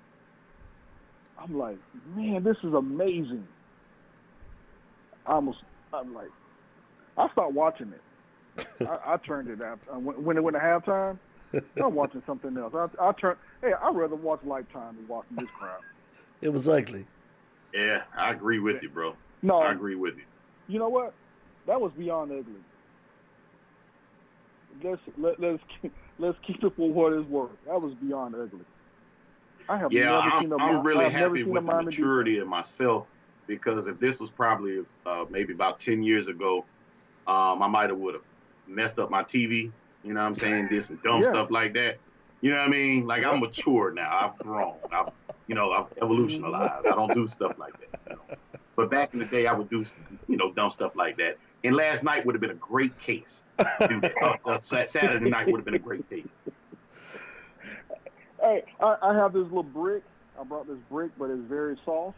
I'm like, man, this is amazing. I almost, I'm like, I stopped watching it. I, I turned it out when when it went to halftime. I'm watching something else. I, I turn. Hey, I'd rather watch Lifetime than watching this crap. It was ugly. Yeah, I agree with you, bro. No, I agree with you. you know what? That was beyond ugly. Let's let, let's keep, let's keep it for what it's worth. That was beyond ugly. I have Yeah, never I'm, seen a I'm really I've happy with the maturity of myself because if this was probably uh, maybe about 10 years ago, um, I might have would have messed up my TV. You know what I'm saying? Did some dumb Yeah. stuff like that. You know what I mean? Like I'm mature now. I've grown. I've you know I've evolutionized. I don't do stuff like that. You know? But back in the day, I would do you know dumb stuff like that. And last night would have been a great case. that. Uh, uh, Saturday night would have been a great case. Hey, I, I have this little brick. I brought this brick, but it's very soft.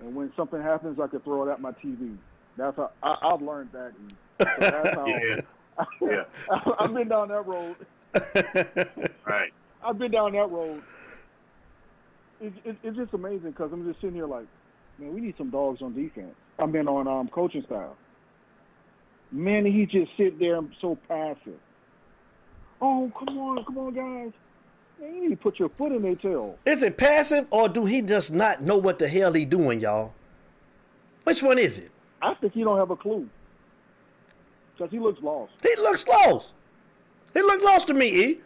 And when something happens, I can throw it at my TV. That's how I, I've learned that. So that's how, Yeah, yeah, I've been down that road. right. I've been down that road. It, it, it's just amazing because I'm just sitting here like, man, we need some dogs on defense. I mean, on um, coaching style. Man, he just sit there and so passive. Oh, come on, come on, guys. Man, you need to put your foot in their tail. Is it passive or do he just not know what the hell he doing, y'all? Which one is it? I think he don't have a clue because he looks lost. He looks lost. He look lost to me, E.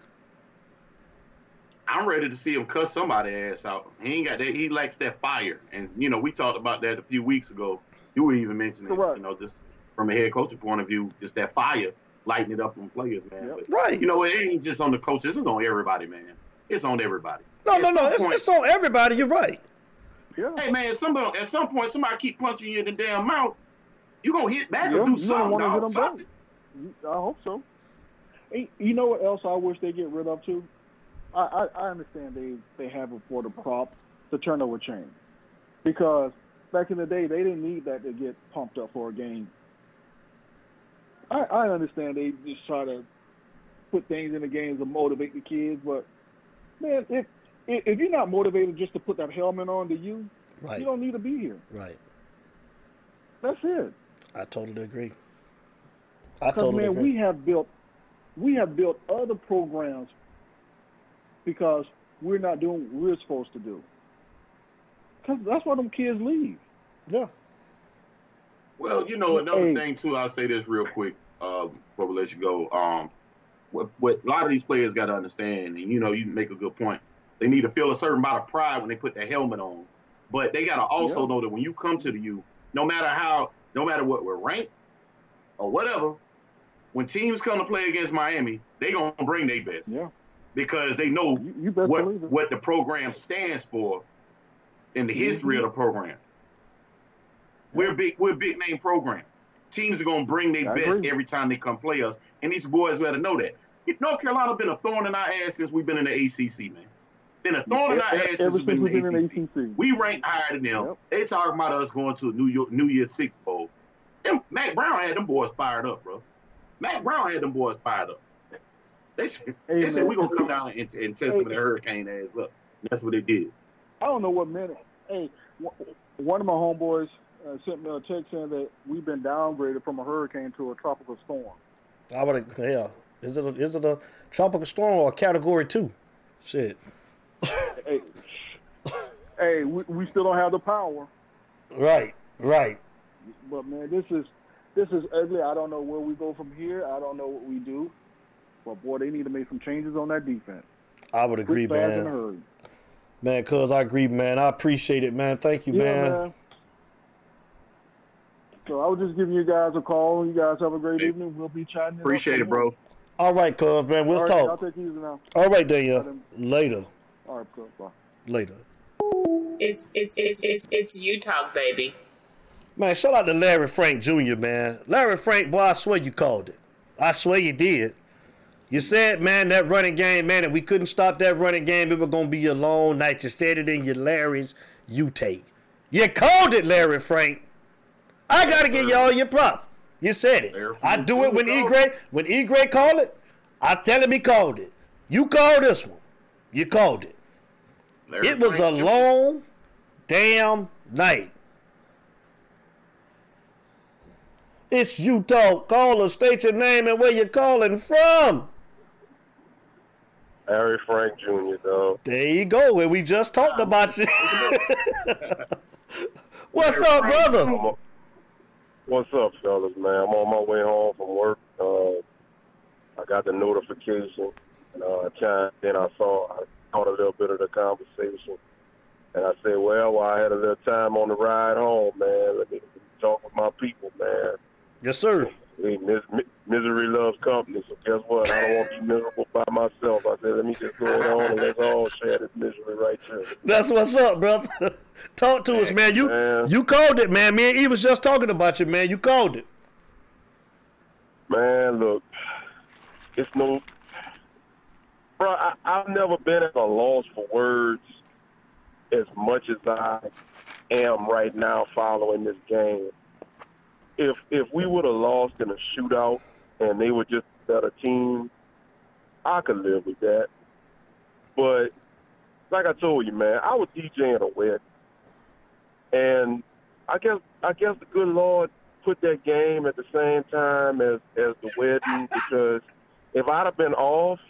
I'm ready to see him cuss somebody ass out. He ain't got that. He lacks that fire, and you know we talked about that a few weeks ago. You were even mentioning, Correct. you know, just from a head coaching point of view, just that fire lighting it up on players, man. Yep. But, Right. you know, it ain't just on the coaches. It's on everybody, man. It's on everybody. No, At no, no. some It's, point- it's on everybody. You're right. Yeah. Hey, man, somebody at some point somebody keep punching you in the damn mouth. You gonna hit back Yeah, or do you don't something, wanna hit dog. them Something. I hope so. Hey, you know what else I wish they get rid of too? I, I, I understand they, they have it for the prop, the turnover chain. Because back in the day, they didn't need that to get pumped up for a game. I, I understand they just try to put things in the games to motivate the kids, but man, if if if you're not motivated just to put that helmet on to you, Right. you don't need to be here. Right. That's it. I totally agree. I Because totally man, agree. we have built we have built other programs because we're not doing what we're supposed to do. Because that's why them kids leave. yeah. Well, you know, another Hey. thing too, I'll say this real quick um, before we let you go. Um, what, what a lot of these players got to understand, and you know, you make a good point. They need to feel a certain amount of pride when they put their helmet on, but they got to also Yeah. know that when you come to the U, no matter how, no matter what we're ranked or whatever, when teams come to play against Miami, they gonna bring their best Yeah, because they know you, you what what the program stands for in the history of the program. We're a big we're a big name program. Teams are gonna bring their best agree. every time they come play us, and these boys better know that. North Carolina been a thorn in our ass since we've been in the ACC, man. Been a thorn in our ass since we've been in the ACC. ACC. We ranked higher than them. Yep. They talking about us going to a New York New Year's Six bowl. Them, Mack Brown had them boys fired up, bro. Mack Brown had them boys fired up. They said, Hey, they said man. we gonna come down and, and test some of the hurricane ass up. That's what they did. I don't know what minute. Hey, one of my homeboys uh, sent me a text saying that we've been downgraded from a hurricane to a tropical storm. I would. Yeah. Is it a, is it a tropical storm or a category two? Shit. Hey, hey, we, we still don't have the power. Right. Right. But man, this is this is ugly. I don't know where we go from here. I don't know what we do. But boy, they need to make some changes on that defense. I would agree, Quick, fast, in a man. Man, cuz I agree, man. I appreciate it, man. Thank you, Yeah, man. man. So I was just giving you guys a call. You guys have a great Hey, evening. We'll be chatting. Appreciate it, bro. All right, cuz, man. We'll All right, I'll talk. take it easy now. All right, Danielle. All right, Later. All right, cool. Bye. Later. It's it's it's it's it's you talk, baby. Man, shout out to Larry Frank Jr., man. Larry Frank, boy, I swear you called it. I swear you did. You said, man, that running game, man, if we couldn't stop that running game, it was going to be a long night. You said it in your Larry's you take. You called it, Larry Frank. I got to give you all your props. You said it. I do it when Jr. E. called Gray, when E. Gray called it, I tell him he called it. You called this one. You called it. Larry It was a Frank Jr. long damn night. It's Utah. Call or state your name and where you're calling from. Larry Frank Jr. Though. There you go. And we just talked about you. What's up, brother? What's up, fellas, man? I'm on my way home from work. Uh, I got the notification. Uh, chimed in. I saw, I caught a little bit of the conversation. And I said, well, while I had a little time on the ride home, man, let me talk with my people, man. Yes, sir. Hey, mis- misery loves company, so guess what? I don't want to be miserable by myself. I said, let me just go on and let's all share this misery right here. That's what's up, brother. Talk to us, man. You Man. you called it, man. Me and E was just talking about you, man. You called it. Man, look, it's no, bro. I, I've never been at a loss for words as much as I am right now following this game. If if we would have lost in a shootout and they were just a better team, I could live with that. But like I told you, man, I was DJing a wedding, and I guess I guess the good Lord put that game at the same time as as the wedding because if I'd have been off,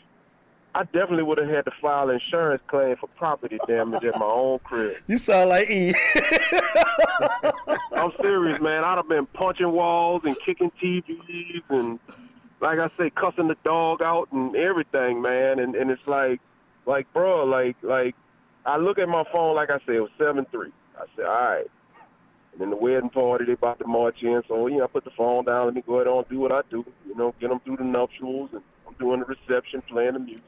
I definitely would have had to file an insurance claim for property damage at my own crib. You sound like E. I'm serious, man. I'd have been punching walls and kicking TVs and, like I say, cussing the dog out and everything, man. And and it's like, like, bro, like, like, I look at my phone, like I said, it was seven three. I said, all right. And then the wedding party, they about to march in, so you know, I put the phone down. Let me go ahead and do what I do. You know, get them through the nuptials, and I'm doing the reception, playing the music.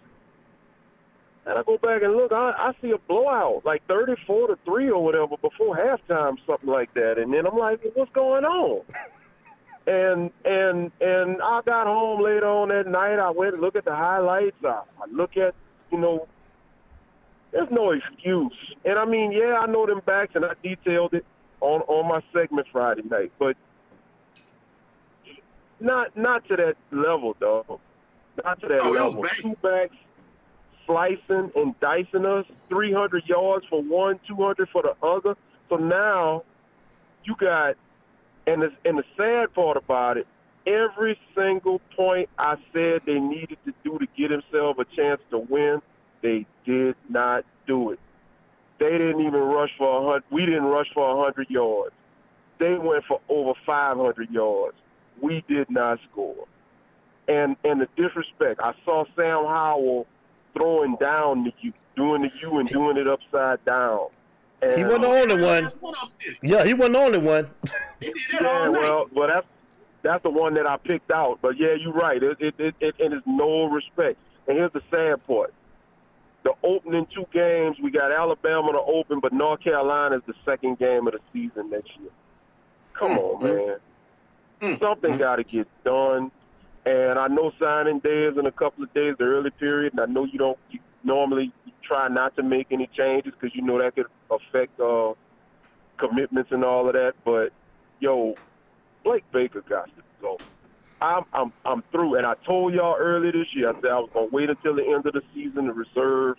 And I go back and look, I, I see a blowout, like 34 to 3 or whatever before halftime, something like that. And then I'm like, what's going on? and and and I got home later on that night. I went and look at the highlights. I, I look at, you know, there's no excuse. And I mean, yeah, I know them backs, and I detailed it on on my segment Friday night, but not not to that level, though. Not to that Oh, level. Two backs slicing and dicing us, 300 yards for one, 200 for the other. So now you got, and the, and the sad part about it, every single point I said they needed to do to get themselves a chance to win, they did not do it. They didn't even rush for a hundred. We didn't rush for a hundred yards. They went for over 500 yards. We did not score. And and the disrespect. I saw Sam Howell throwing down the U, doing the U and doing it upside down. And, He wasn't the only one. That's what I'm saying. Yeah, he wasn't the only one. They did that Yeah, well, well, that's that's the one that I picked out. But yeah, you're right. It it it, it, it is no respect. And here's the sad part: the opening two games, we got Alabama to open, but North Carolina is the second game of the season next year. Come on, man. Mm. Something got to get done. And I know signing day is in a couple of days, the early period, and I know you don't you normally try not to make any changes because you know that could affect uh, commitments and all of that. But yo, Blake Baker got to go. I'm I'm I'm through, and I told y'all earlier this year. I said I was gonna wait until the end of the season to reserve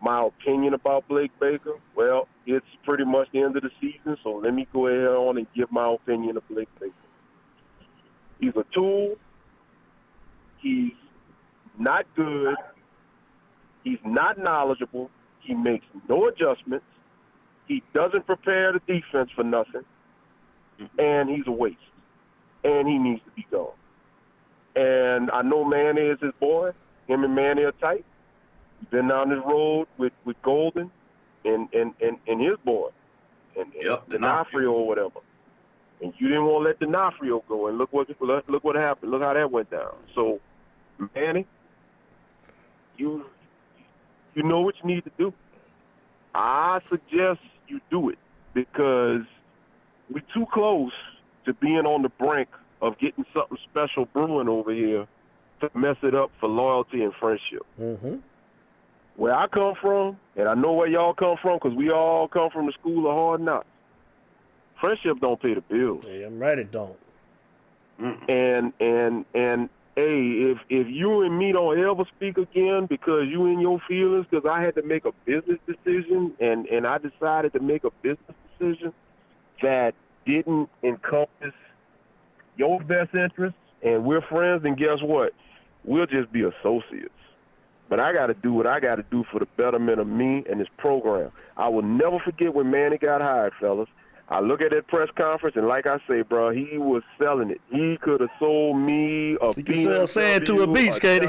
my opinion about Blake Baker. Well, it's pretty much the end of the season, so let me go ahead on and give my opinion of Blake Baker. He's a tool. He's not good. He's not knowledgeable. He makes no adjustments. He doesn't prepare the defense for nothing. Mm-hmm. And he's a waste. And he needs to be gone. And I know Manny is his boy. Him and Manny are tight. He's been down this road with, with Golden and, and, and, and his boy. And, and Yep, D'Onofrio or whatever. And you didn't want to let D'Onofrio go. And look what look what happened. Look how that went down. So, Manny, you you know what you need to do. I suggest you do it because we're too close to being on the brink of getting something special brewing over here to mess it up for loyalty and friendship. Mm-hmm. Where I come from, and I know where y'all come from because we all come from the school of hard knocks. Friendship don't pay the bills Yeah, I'm right. It don't. and and and hey, if if you and me don't ever speak again because you in your feelings, because I had to make a business decision and and I decided to make a business decision that didn't encompass your best interests, and we're friends, and guess what? We'll just be associates. but I got to do what I got to do for the betterment of me and this program. I will never forget when Manny got hired, fellas. I look at that press conference, and like I say, bro, he was selling it. He could have sold me a You can sell sand to a beach, Katie.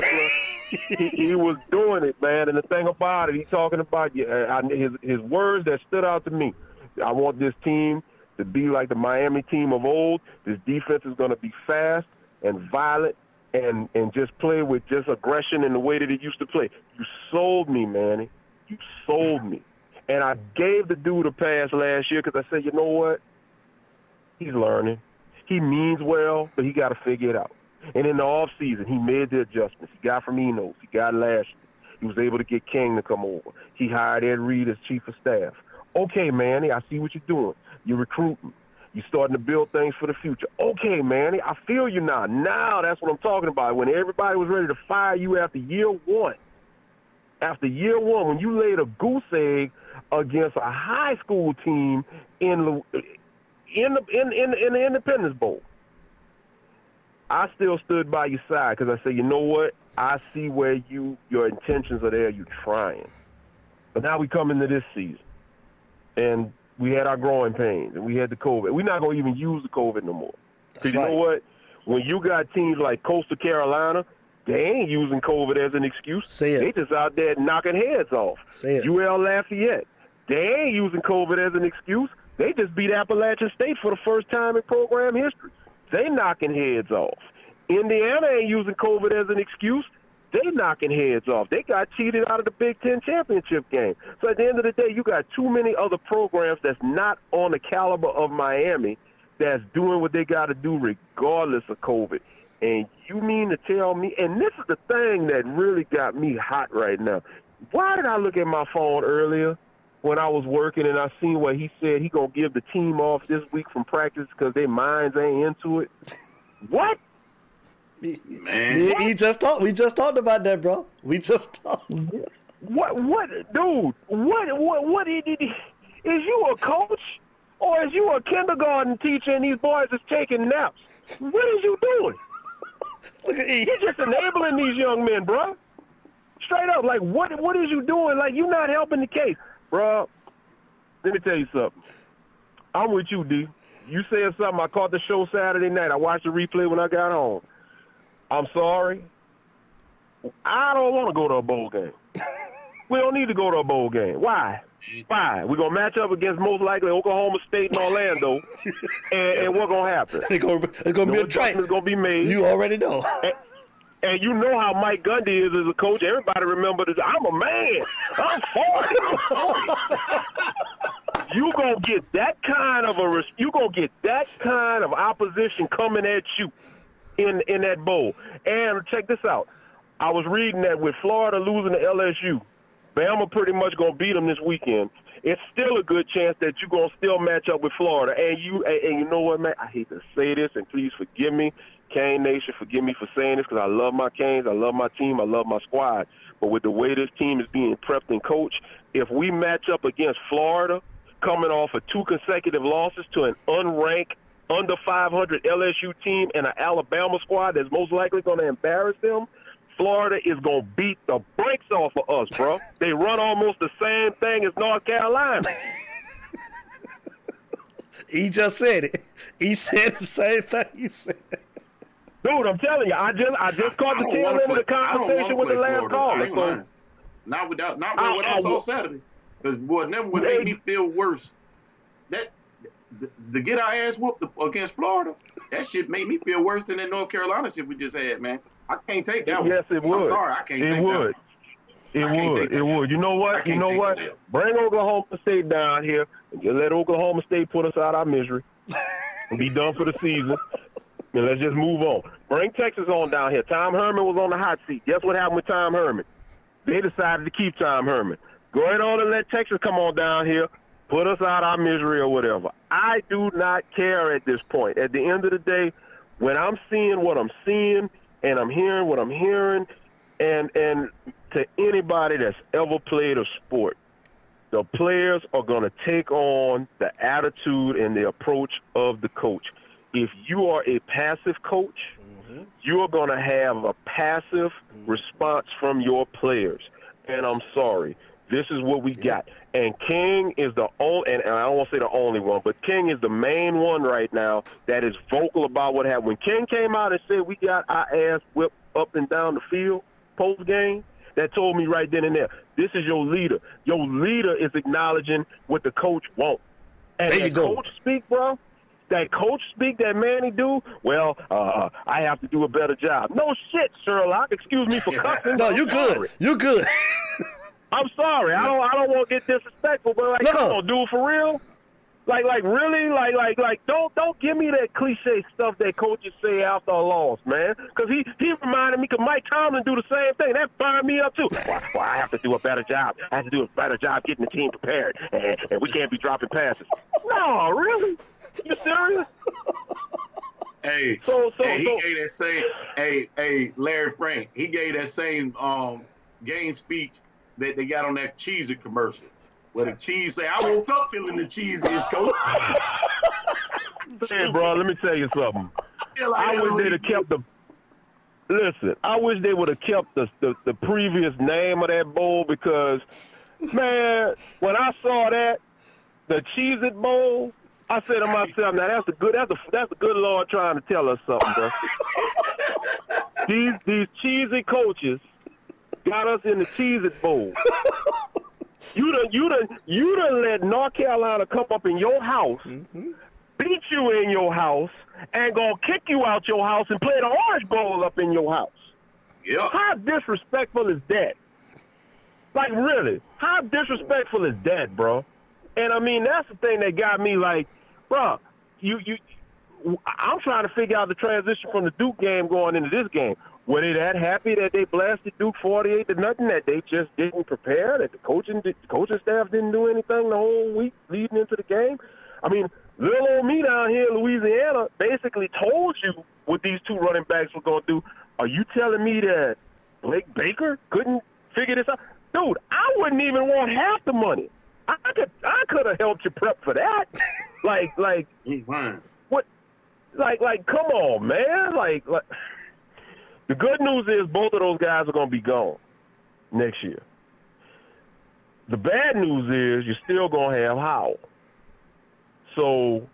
He, he was doing it, man. And the thing about it, he's talking about yeah, uh, I, his his words that stood out to me. I want this team to be like the Miami team of old. This defense is going to be fast and violent and and just play with just aggression in the way that it used to play. You sold me, Manny. You sold me. And I mm. gave the dude a pass last year because I said, you know what? He's learning. He means well, but he got to figure it out. And in the off season, he made the adjustments. He got from Enos. He got Lashlee. He was able to get King to come over. He hired Ed Reed as chief of staff. Okay, Manny, I see what you're doing. You're recruiting. You're starting to build things for the future. Okay, Manny, I feel you now. Now that's what I'm talking about. When everybody was ready to fire you after year one, after year one, when you laid a goose egg against a high school team in the in the in in, in the Independence Bowl, I still stood by your side because I said, you know what? I see where you your intentions are there. You're trying, but now we come into this season, and we had our growing pains, and we had the COVID. We're not gonna even use the COVID no more. 'Cause That's you right. know what? When you got teams like Coastal Carolina, they ain't using COVID as an excuse. Say it. They just out there knocking heads off. Say it. UL Lafayette, they ain't using COVID as an excuse. They just beat Appalachian State for the first time in program history. They knocking heads off. Indiana ain't using COVID as an excuse. They knocking heads off. They got cheated out of the Big Ten championship game. So at the end of the day, you got too many other programs that's not on the caliber of Miami that's doing what they got to do regardless of COVID. And you mean to tell me? And this is the thing that really got me hot right now. Why did I look at my phone earlier when I was working and I seen what he said he gonna give the team off this week from practice because their minds ain't into it? What? Man, We, he just talked. We just talked about that, bro. We just talked. What? What, dude? What? What? What? Is, is you a coach or is you a kindergarten teacher and these boys is taking naps? What is you doing? Look at E. You're just enabling these young men, bro. Straight up, like what? What is you doing? Like you're not helping the case, bro. Let me tell you something. I'm with you, D. You said something. I caught the show Saturday night. I watched the replay when I got home. I'm sorry. I don't want to go to a bowl game. we don't need to go to a bowl game. Why? Mm-hmm. Why? We're gonna match up against most likely Oklahoma State and Orlando, and, and what's gonna happen? It's gonna, it's gonna be No a train. adjustments gonna be made. You already know. And you know how Mike Gundy is as a coach. Everybody remember this. I'm a man. I'm 40. I'm 40. you gonna get that kind of a res- you gonna get that kind of opposition coming at you in in that bowl. And check this out. I was reading that with Florida losing to LSU, Bama pretty much gonna beat them this weekend. It's still a good chance that you're gonna still match up with Florida. And you and, and you know what, man? I hate to say this, and please forgive me, Cane Nation, forgive me for saying this because I love my Canes, I love my team, I love my squad. But with the way this team is being prepped and coached, if we match up against Florida, coming off of two consecutive losses to an unranked under 500 LSU team and an Alabama squad that's most likely going to embarrass them, Florida is going to beat the brakes off of us, bro. they run almost the same thing as North Carolina. He just said it. He said the same thing you said. Dude, I'm telling you, I just I just caught I the don't tail wanna end of the play- I don't conversation with the last Florida. I caller. So. Not without, not with I- what I, I saw will- Saturday. Because boy, them would They- make me feel worse. That the, the get our ass whooped against Florida, that shit made me feel worse than that North Carolina shit we just had, man. I can't take that one. yes, it would. I'm sorry, I can't it take that would. one. It would. It would. You know what? You know what? Bring Oklahoma State down here and just let Oklahoma State put us out our misery and be done for the season. And let's just move on. Bring Texas on down here. Tom Herman was on the hot seat. Guess what happened with Tom Herman? They decided to keep Tom Herman. Go ahead on and let Texas come on down here, put us out our misery or whatever. I do not care at this point. At the end of the day, when I'm seeing what I'm seeing and I'm hearing what I'm hearing, and and to anybody that's ever played a sport, the players are going to take on the attitude and the approach of the coach. If you are a passive coach, mm-hmm. you are going to have a passive mm-hmm. response from your players. And I'm sorry. This is what we got. And King is the only, and, and I don't want to say the only one, but King is the main one right now that is vocal about what happened. When King came out and said we got our ass whipped up and down the field post game, that told me right then and there, this is your leader. Your leader is acknowledging what the coach wants. And There you that go. coach speak, bro. That coach speak that Manny do. Well, uh, I have to do a better job. No shit, Sherlock. Excuse me for cussing. No, you good. You good. I'm sorry. I don't. I don't want to get disrespectful, but like, No, come no. on, dude, for real. Like, like, really, like, like, like, don't, don't give me that cliche stuff that coaches say after a loss, man. Because he, he reminded me, because Mike Tomlin do the same thing. That fired me up too. Well, well, I have to do a better job. I have to do a better job getting the team prepared, and, and we can't be dropping passes. No, really? You serious? Hey, So, so, hey, he so. gave that same. Hey, hey, Larry Frank. He gave that same um game speech that they got on that cheesy commercial, where the cheese say, "I woke up feeling the cheesiest, coach." Hey, bro, let me tell you something. like I wish they'd have kept the. Listen, I wish they would have kept the, the the previous name of that bowl because, man, when I saw that, the Cheez It Bowl, I said to myself, now that's a good that's a that's a good Lord trying to tell us something, bro. these these cheesy coaches got us in the Cheez It Bowl. You done you done you done let North Carolina come up in your house mm-hmm. beat you in your house and gonna kick you out your house and play the Orange Bowl up in your house. Yep. How disrespectful is that? Like really, how disrespectful is that, bro? And I mean that's the thing that got me like, bro, you you. I'm trying to figure out the transition from the Duke game going into this game. Were they that happy that they blasted Duke 48 to nothing? That they just didn't prepare? That the coaching the coaching staff didn't do anything the whole week leading into the game? I mean, little old me down here in Louisiana basically told you what these two running backs were going to do. Are you telling me that Blake Baker couldn't figure this out? Dude, I wouldn't even want half the money. I could I could have helped you prep for that. like like what like like come on man like like the good news is both of those guys are going to be gone next year. The bad news is you're still going to have Howell. So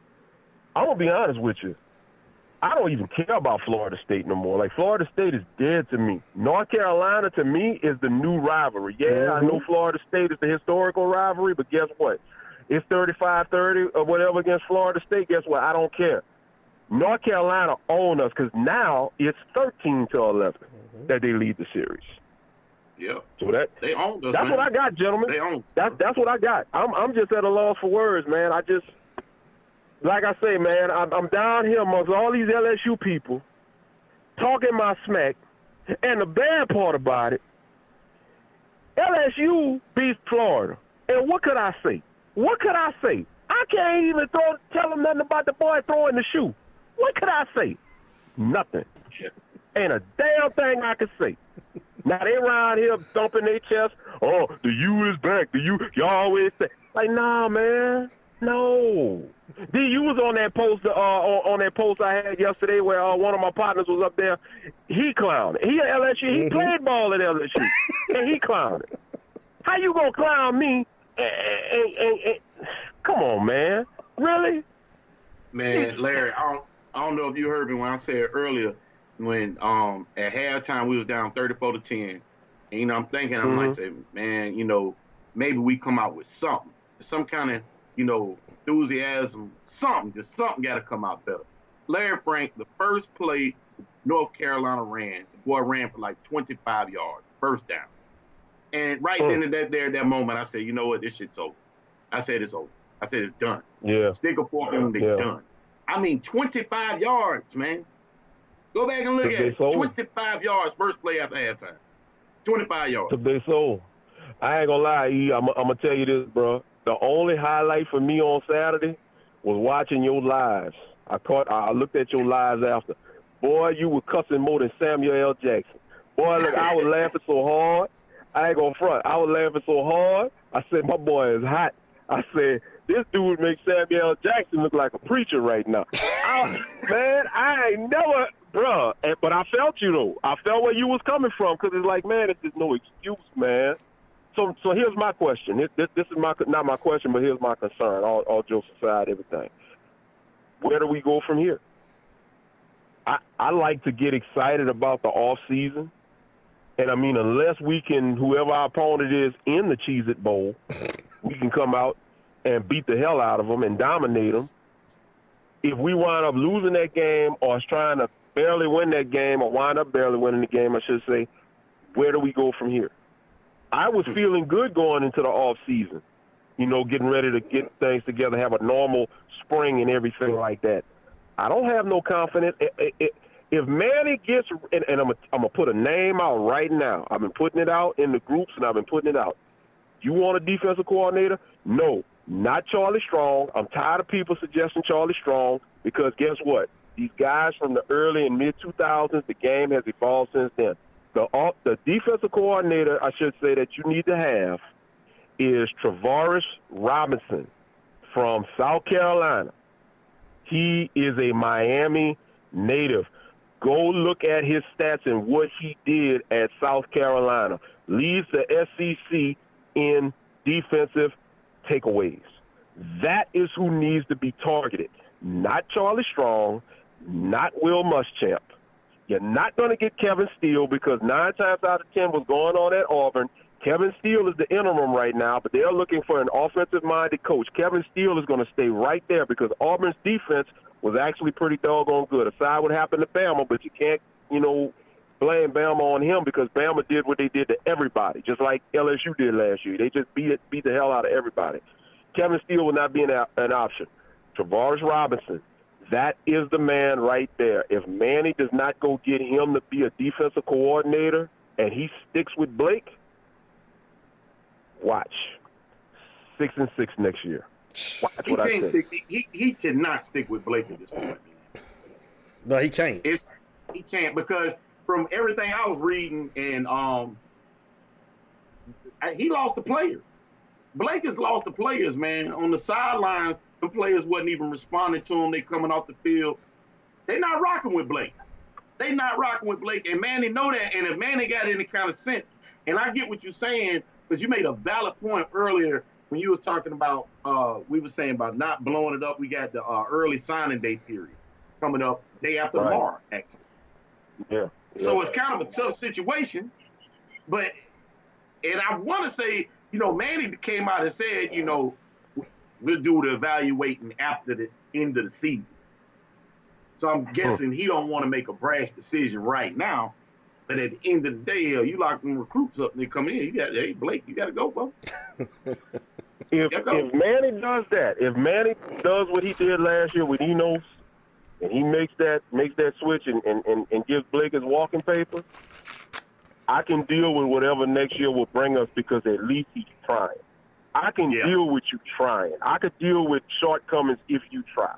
i'm going to be honest with you. I don't even care about florida state no more. Like florida state is dead to me. North carolina to me is the new rivalry. Yeah i mm-hmm. know florida state is the historical rivalry but guess what? It's 35-30 or whatever against Florida State. Guess what? I don't care. North Carolina own us because now it's 13 to 11 mm-hmm. that they lead the series. Yeah. So that They owned us. that's man. what I got, gentlemen. They owned. us. That's that's what I got. I'm I'm just at a loss for words, man. I just like I say, man. I'm, I'm down here amongst all these LSU people talking my smack, and the bad part about it, LSU beats Florida. And what could I say? What could I say? I can't even throw, tell them nothing about the boy throwing the shoe. What could I say? Nothing. Ain't a damn thing I could say. Now they around here thumping their chest. Oh, the U is back. The U, y'all always say like, nah, man, no. The U was on that post, uh, on, on that post I had yesterday where uh, one of my partners was up there. He clowned. He at LSU. He played ball at LSU, and he clowned. How you gonna clown me? And, and, and, and, come on, man. Really? Man, Larry, I don't, I don't know if you heard me when I said earlier when um at halftime we was down 34 to 10. And you know, I'm thinking I might Mhm. say, man, you know, maybe we come out with something. Some kind of, you know, enthusiasm, something, just something gotta come out better. Larry Frank, the first play North Carolina ran, the boy ran for like 25 yards, first down. And right Mm. then and that there, that moment, I said, you know what, this shit's over. I said it's over. I said it's done. Yeah. Stick a fork in them, they Yeah. done. I mean, 25 yards, man. Go back and look at it. soul. 25 yards, first play after halftime. 25 yards. Took their soul. I ain't gonna lie, E. I'm, I'm gonna tell you this, bro. The only highlight for me on Saturday was watching your lives. I caught, I looked at your lives after. Boy, you were cussing more than Samuel L. Jackson. Boy, look, I was laughing so hard. I ain't gonna front. I was laughing so hard. I said, my boy is hot. I said, this dude makes Samuel. Jackson look like a preacher right now. I, man, I ain't never, bruh. But I felt you though. I felt where you was coming from because it's like, man, it's just no excuse, man. So, so here's my question. This, this, this is my not my question, but here's my concern. All, all jokes aside, everything. Where do we go from here? I, I like to get excited about the off season, and I mean, unless we can, whoever our opponent is in the Cheez It Bowl, we can come out and beat the hell out of them and dominate them. If we wind up losing that game or trying to barely win that game or wind up barely winning the game, I should say, where do we go from here? I was hmm. feeling good going into the off season, you know, getting ready to get things together, have a normal spring and everything like that. I don't have no confidence. If Manny gets, and, and I'm gonna put a name out right now. I've been putting it out in the groups, and I've been putting it out. You want a defensive coordinator? No, not Charlie Strong. I'm tired of people suggesting Charlie Strong because guess what? These guys from the early and mid 2000s, the game has evolved since then. The uh, the defensive coordinator, I should say, that you need to have is Travaris Robinson from South Carolina. He is a Miami native. Go look at his stats and what he did at South Carolina. Leads the SEC in defensive takeaways. That is who needs to be targeted, not Charlie Strong, not Will Muschamp. You're not going to get Kevin Steele because nine times out of ten was going on at Auburn. Kevin Steele is the interim right now, but they're looking for an offensive-minded coach. Kevin Steele is going to stay right there because Auburn's defense was actually pretty doggone good. Aside what happened to Bama, but you can't, you know, blame Bama on him because Bama did what they did to everybody, just like LSU did last year. They just beat it, beat the hell out of everybody. Kevin Steele will not be an, an option. Travaris Robinson, that is the man right there. If Manny does not go get him to be a defensive coordinator and he sticks with Blake, watch. Six and six next year. Watch he can't stick. He, he cannot stick with Blake at this point. No, he can't. It's he can't because from everything I was reading and um, he lost the players. Blake has lost the players, man. On the sidelines, the players wasn't even responding to him. They coming off the field. They not rocking with Blake. They not rocking with Blake. And Manny know that. And if Manny got any kind of sense, and I get what you're saying, because you made a valid point earlier when you was talking about uh, we were saying about not blowing it up. We got the uh, early signing day period coming up day after right. tomorrow, actually. Yeah. So yeah. it's kind of a tough situation, but and I want to say, you know, Manny came out and said, you know, we'll do the evaluating after the end of the season. So I'm guessing he don't want to make a brash decision right now. But at the end of the day, you lock them recruits up and they come in. You got, hey Blake, you got to go, bro. if if Manny does that, if Manny does what he did last year with Enos, and he makes that makes that switch and, and, and, and gives Blake his walking papers, I can deal with whatever next year will bring us because at least he's trying. I can yeah. deal with you trying. I could deal with shortcomings if you try.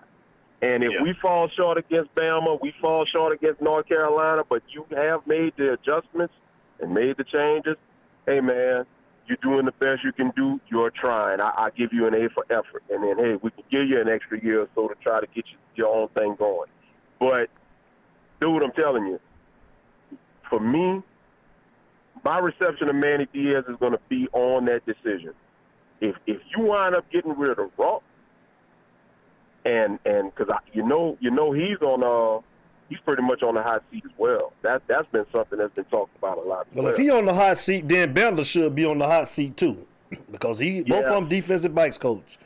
And if yeah. we fall short against Bama, we fall short against North Carolina, but you have made the adjustments and made the changes, hey, man, you're doing the best you can do. You're trying. I, I give you an A for effort. And then, hey, we can give you an extra year or so to try to get you, your own thing going. But, do what I'm telling you, for me, my reception of Manny Diaz is going to be on that decision if if you wind up getting rid of Rumph, and and because you know you know he's on uh he's pretty much on the hot seat as well. That that's been something that's been talked about a lot. Well, if he on the hot seat, then Banda should be on the hot seat too, because he yeah. both of them defensive backs coach.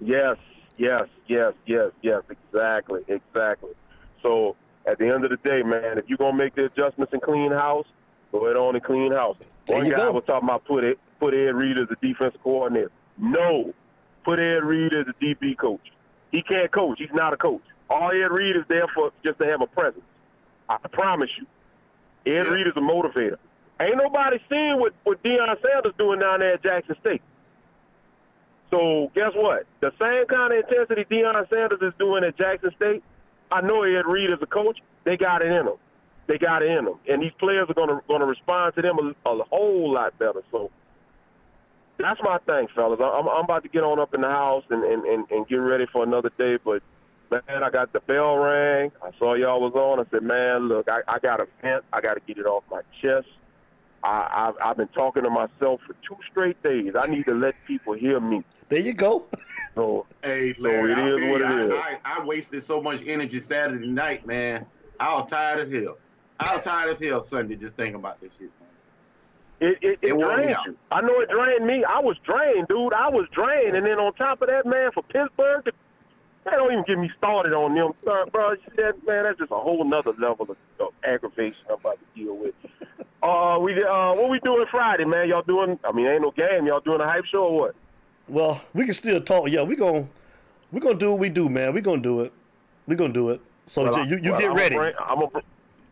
Yes, yes, yes, yes, yes, exactly, exactly. So at the end of the day, man, if you're gonna make the adjustments and clean house, go ahead on and clean house. There One guy go. was talking about put it put Ed Reed as a defensive coordinator. No, put Ed Reed as a DB coach. He can't coach. He's not a coach. All Ed Reed is there for just to have a presence. I promise you. Ed yeah. Reed is a motivator. Ain't nobody seen what, what Deion Sanders doing down there at Jackson State. So guess what? The same kind of intensity Deion Sanders is doing at Jackson State, I know Ed Reed as a coach, they got it in them. They got it in them, and these players are going to going to respond to them a, a whole lot better. So that's my thing, fellas. I'm, I'm about to get on up in the house and, and, and, and get ready for another day. But man, I got the bell rang. I saw y'all was on. I said, man, look, I, I got a vent. I got to get it off my chest. I, I've, I've been talking to myself for two straight days. I need to let people hear me. There you go. So, Hey, So Larry, it I, is what it I, is. I, I wasted so much energy Saturday night, man. I was tired as hell. I was tired as hell Sunday just thinking about this shit. Man. It, it, it, It drained you. I know it drained me. I was drained, dude. I was drained. And then on top of that, man, for Pittsburgh, to, man, don't even get me started on them. Uh, bro, that, man, that's just a whole nother level of, of aggravation I'm about to deal with. Uh, we uh, what we doing Friday, man? Y'all doing? I mean, ain't no game. Y'all doing a hype show or what? Well, we can still talk. Yeah, we gon' we gonna do what we do, man. We gonna do it. We gonna do it. So Well, Jay, you, you well, get I'm ready. Bring, I'm a,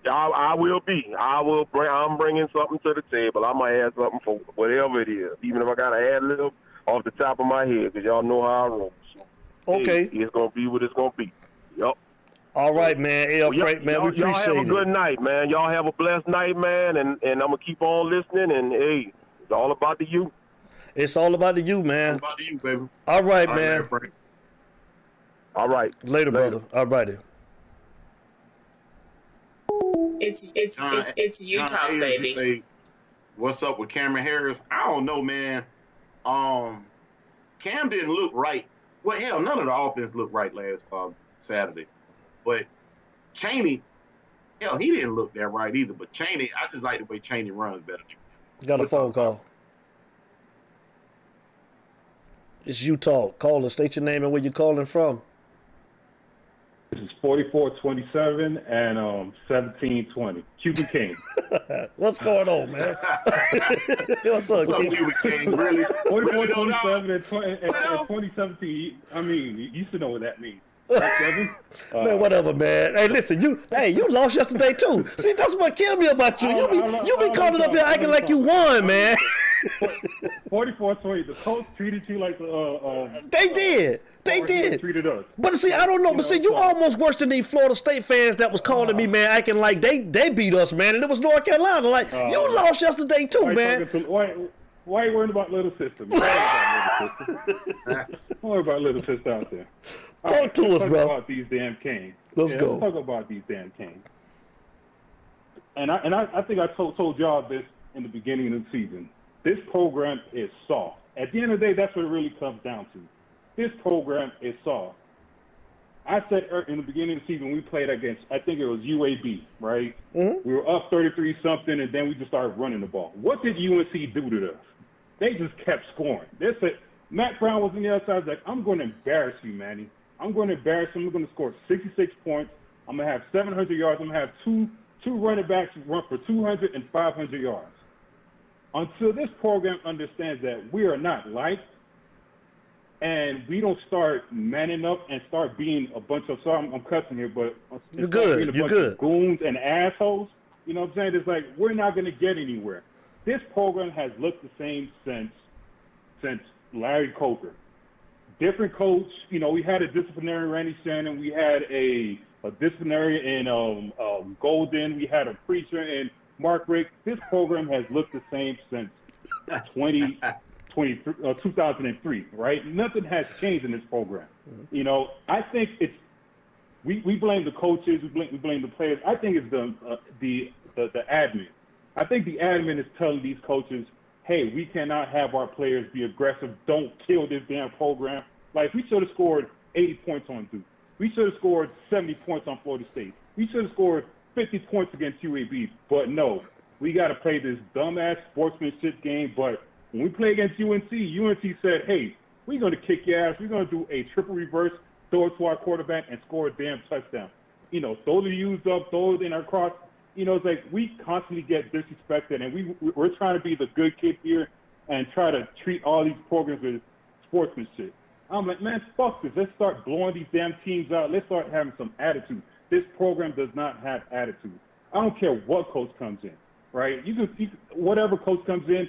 I, I will be. I will bring. I'm bringing something to the table. I might add something for whatever it is, even if I got to add a little off the top of my head, because y'all know how I roll. So, Okay. hey, it's gonna be what it's gonna be. Yup. All right, man. L. Well, Frank, man, y'all, we y'all have a good it. night, man. Y'all have a blessed night, man, and and I'm gonna keep on listening. And hey, it's all about the you. It's all about the you, What man. about the you, baby? All right, All right, man. Larry Frank. All right. Later, Later. brother. All righty. It's it's John- it's it's John Utah, Ayers baby. Say, What's up with Cameron Harris? I don't know, man. Um, Cam didn't look right. Well, hell, none of the offense looked right last uh, Saturday. But Chaney, hell, he didn't look that right either. But Chaney, I just like the way Chaney runs better. Got a phone call. It's you talk. Call us. State your name and where you're calling from. This is 4427 and um 1720. Cuban King. What's going on, man? What's up, What's King? Cuban King? Really? Really, no doubt? 4427 and, 20, and, and 2017. I mean, you used to know what that means. Uh, Man, whatever, man. Hey, listen, you, hey, you lost yesterday too. See, that's what killed me about you. You be, you be calling up here acting like you won, man. 4420. The coach treated you like the. Uh, um, They did, they did. Treated us. But see, I don't know. But see, you almost worse than these Florida State fans that was calling me, man, acting like they they beat us, man, and it was North Carolina. Like you lost yesterday too, Why, man. to- why, why are you worrying about little sister? man? Don't worry about little sister out there. All Talk to let's us, talk bro. About these damn Kings. Let's Yeah, go. Let's talk about these damn Kings. And I and I, I think I told told y'all this in the beginning of the season. This program is soft. At the end of the day, that's what it really comes down to. This program is soft. I said er- in the beginning of the season we played against, I think it was UAB, right? We were up 33 something, and then we just started running the ball. What did UNC do to us? They just kept scoring. They said Mack Brown was on the other side. Was like, I'm going to embarrass you, Manny. I'm going to embarrass him. I'm going to score 66 points. I'm going to have 700 yards. I'm going to have two two running backs run for 200 and 500 yards. Until this program understands that we are not liked, and we don't start manning up and start being a bunch of sorry I'm, I'm cussing here, but You're good. You're bunch good. of goons and assholes. You know what I'm saying? It's like we're not going to get anywhere. This program has looked the same since since Larry Coker. Different coach. You know, we had a disciplinary Randy Shannon. We had a, a disciplinary in um, um, Golden. We had a preacher in Mark Richt. This program has looked the same since 20, 20, uh, 2003, right? Nothing has changed in this program. You know, I think it's we, we blame the coaches, we blame, we blame the players. I think it's the, uh, the the the admin. I think the admin is telling these coaches, "Hey, we cannot have our players be aggressive. Don't kill this damn program." Like we should have scored 80 points on Duke. We should have scored 70 points on Florida State. We should have scored 50 points against UAB. But no, we got to play this dumbass sportsmanship game. But when we play against UNC, UNC said, "Hey, we're going to kick your ass. We're going to do a triple reverse, throw it to our quarterback, and score a damn touchdown. You know, throw the up, throw it in our cross. You know, it's like we constantly get disrespected, and we we're trying to be the good kid here and try to treat all these programs with sportsmanship. I'm like, man, fuck this. Let's start blowing these damn teams out. Let's start having some attitude. This program does not have attitude. I don't care what coach comes in, right? You can, you can whatever coach comes in,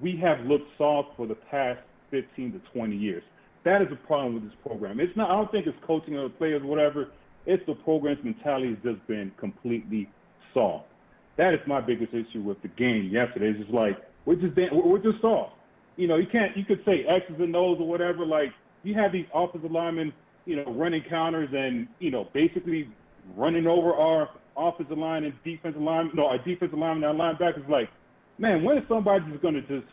we have looked soft for the past 15 to 20 years. That is a problem with this program. It's not. I don't think it's coaching or the players, or whatever. It's the program's mentality has just been completely soft. That is my biggest issue with the game yesterday. It's just like we're just we're just soft. You know, you can't. You could say X's and O's or whatever. Like you have these offensive linemen. You know, running counters and you know, basically running over our offensive line and defensive line, no, our defensive line and our linebackers. Like, man, when is somebody just going to just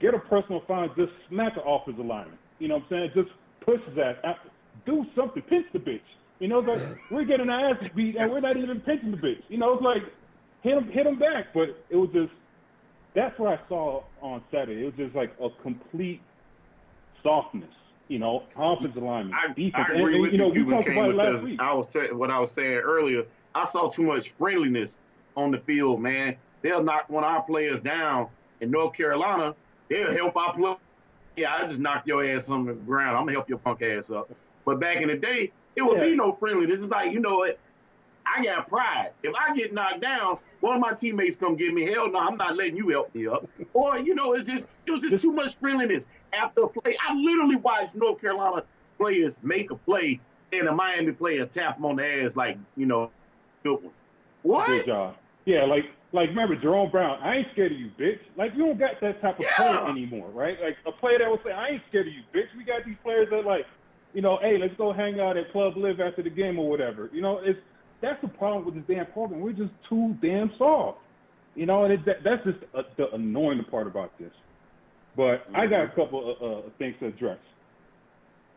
get a personal foul just smack the offensive lineman? You know what I'm saying? Just push his ass. out. Uh, do something. Pinch the bitch. You know, it's like we're getting our ass beat and we're not even pinching the bitch. You know, it's like hit him, hit him back. But it was just that's what I saw on Saturday. It was just like a complete softness. You know, offensive lineman, I, defense. I agree and, with you know, you, we talked about it last week. I was say, what I was saying earlier. I saw too much friendliness on the field, man. They'll knock one of our players down in North Carolina. They'll help our play. Yeah, I just knock your ass on the ground. I'm gonna help your punk ass up. But back in the day, it would Yeah. be no friendliness. It's like you know what? I got pride. If I get knocked down, one of my teammates come get me. Hell no, I'm not letting you help me up. Or you know, it's just it was just too much friendliness after a play. I literally watched North Carolina players make a play and a Miami player tap them on the ass like you know, good one. Good What? job. Yeah, like like remember Jerome Brown. I ain't scared of you, bitch. Like you don't got that type of Yeah. player anymore, right? Like a player that would say, I ain't scared of you, bitch. We got these players that like, you know, hey, let's go hang out at Club Live after the game or whatever. You know, it's that's the problem with this damn program. We're just too damn soft. You know, and it, that, that's just uh, the annoying part about this. But I got a couple of uh, things to address.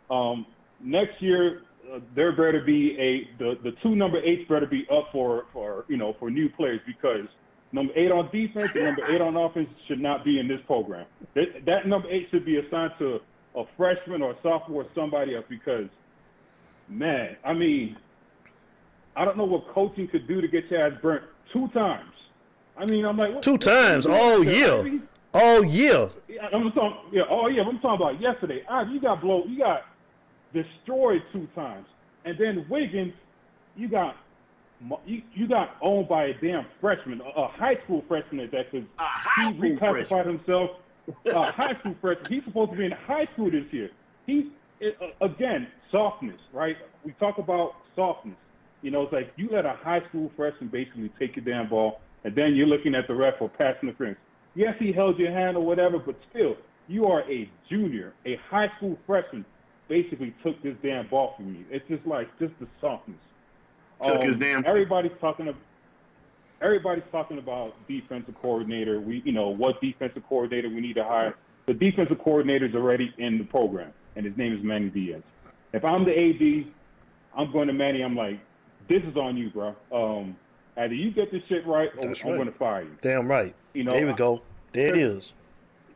Um, next year, uh, there better be a the, the two number eights better be up for for you know for new players because number eight on defense and number eight on offense should not be in this program. That, that number eight should be assigned to a freshman or a sophomore or somebody else because, man, I mean, I don't know what coaching could do to get your ass burnt two times. I mean, I'm like what- Two what- times what- all year. All year. yeah, I'm talking. Yeah, oh yeah, I'm talking about yesterday. Ah, you got blow. You got destroyed two times, and then Wiggins, you got you, you got owned by a damn freshman, a, a high school freshman at that, because he school reclassified himself. A high school freshman. He's supposed to be in high school this year. He's it, uh, again softness, right? We talk about softness. You know, it's like you let a high school freshman basically take your damn ball, and then you're looking at the ref for pass interference. Yes, he held your hand or whatever, but still, you are a junior, a high school freshman. Basically, took this damn ball from you. It's just like just the softness. Took his damn- Everybody's talking about. Everybody's talking about defensive coordinator. We, you know, what defensive coordinator we need to hire. The defensive coordinator is already in the program, and his name is Manny Diaz. If I'm the AD, I'm going to Manny. I'm like, this is on you, bro. Um, either you get this shit right, or That's I'm right. going to fire you. Damn right. You know, there we go. There it is.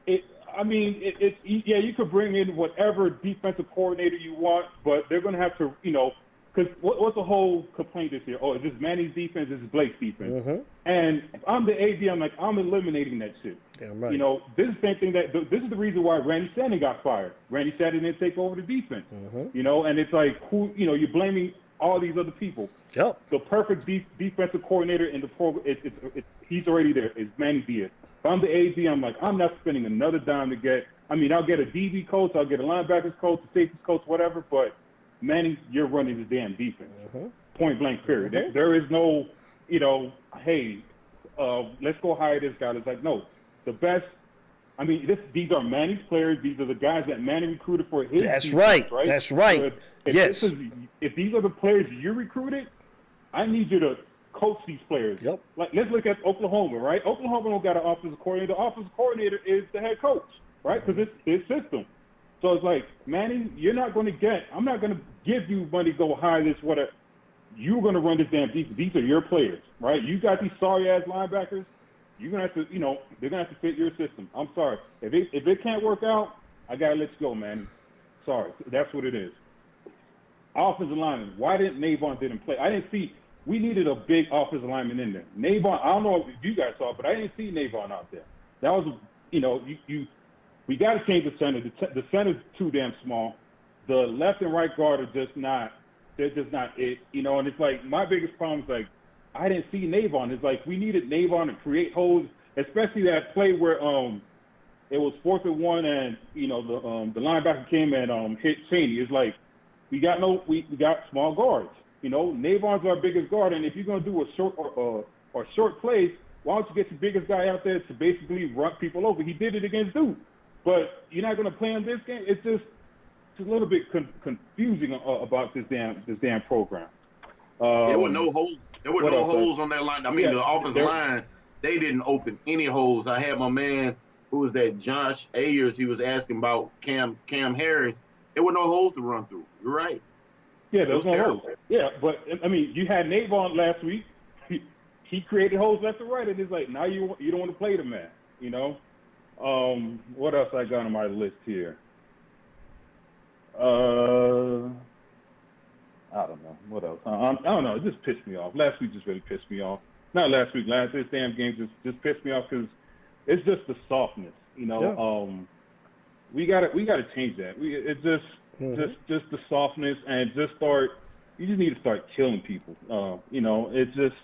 It, I mean, it, it, yeah, you could bring in whatever defensive coordinator you want, but they're going to have to, you know, because what, what's the whole complaint this year? Oh, is this Manny's defense? Is this Blake's defense? Mm-hmm. And if I'm the AD, I'm like, I'm eliminating that shit. Damn right. You know, this is the same thing that this is the reason why Randy Shannon got fired. Randy Shannon didn't take over the defense. Mm-hmm. You know, and it's like who you know, you're blaming all these other people. Yep. The perfect de- defensive coordinator in the program, it, it, it, he's already there. It's Manny Diaz. If I'm the AD, I'm like, I'm not spending another dime to get. I mean, I'll get a DB coach, I'll get a linebackers coach, a safeties coach, whatever. But Manny, you're running the damn defense. Mm-hmm. Point blank. Period. There, there is no, you know, hey, uh, let's go hire this guy. It's like no, the best. I mean, this, these are Manny's players. These are the guys that Manny recruited for his. That's defense, right. right. That's right. So if, if Yes. This is, if these are the players you recruited, I need you to coach these players. Yep. Like let's look at Oklahoma, right? Oklahoma don't got an offensive coordinator. The offensive coordinator is the head coach, right? Because it's his system. So it's like, Manny, you're not going to get. I'm not going to give you money to go hire this whatever. You're going to run this damn defense. These are your players, right? You got these sorry ass linebackers. You're gonna have to, you know, they're gonna have to fit your system. I'm sorry. If it if it can't work out, I gotta let you go, man. Sorry. That's what it is. Offensive lineman. Why didn't Navaughn didn't play? I didn't see. We needed a big offensive lineman in there. Navaughn. I don't know if you guys saw, but I didn't see Navaughn out there. That was, you know, you, you we got to change the center. The, t- the center's too damn small. The left and right guard are just not. They're just not it. You know, and it's like my biggest problem is like I didn't see Navaughn. It's like we needed Navaughn to create holes, especially that play where um it was fourth and one, and you know the um the linebacker came and um hit Chaney. It's like we got no we, we got small guards. You know, Navaughn's our biggest guard, and if you're gonna do a short or or, or short plays, why don't you get the biggest guy out there to basically run people over? He did it against Duke, but you're not gonna play him this game. It's just it's a little bit con- confusing uh, about this damn this damn program. Um, There were no holes. There were no else, holes on that line. I mean, Yeah, the offensive line, they didn't open any holes. I had my man, who was that, Josh Ayers. He was asking about Cam Cam Harris. There were no holes to run through. You're right. Yeah, there was It no was holes. Yeah, but I mean, you had Nate Navaughn last week. He, he created holes left and right, and it's like now you you don't want to play the man. You know. Um, what else I got on my list here? Uh, I don't know. What else? I, I I don't know. It just pissed me off. Last week just really pissed me off. Not last week. Last this damn game just just pissed me off because it's just the softness. You know. Yeah. Um, we got to we got to change that. We it just Mhm. just just the softness and just start. You just need to start killing people. Uh, you know, it's just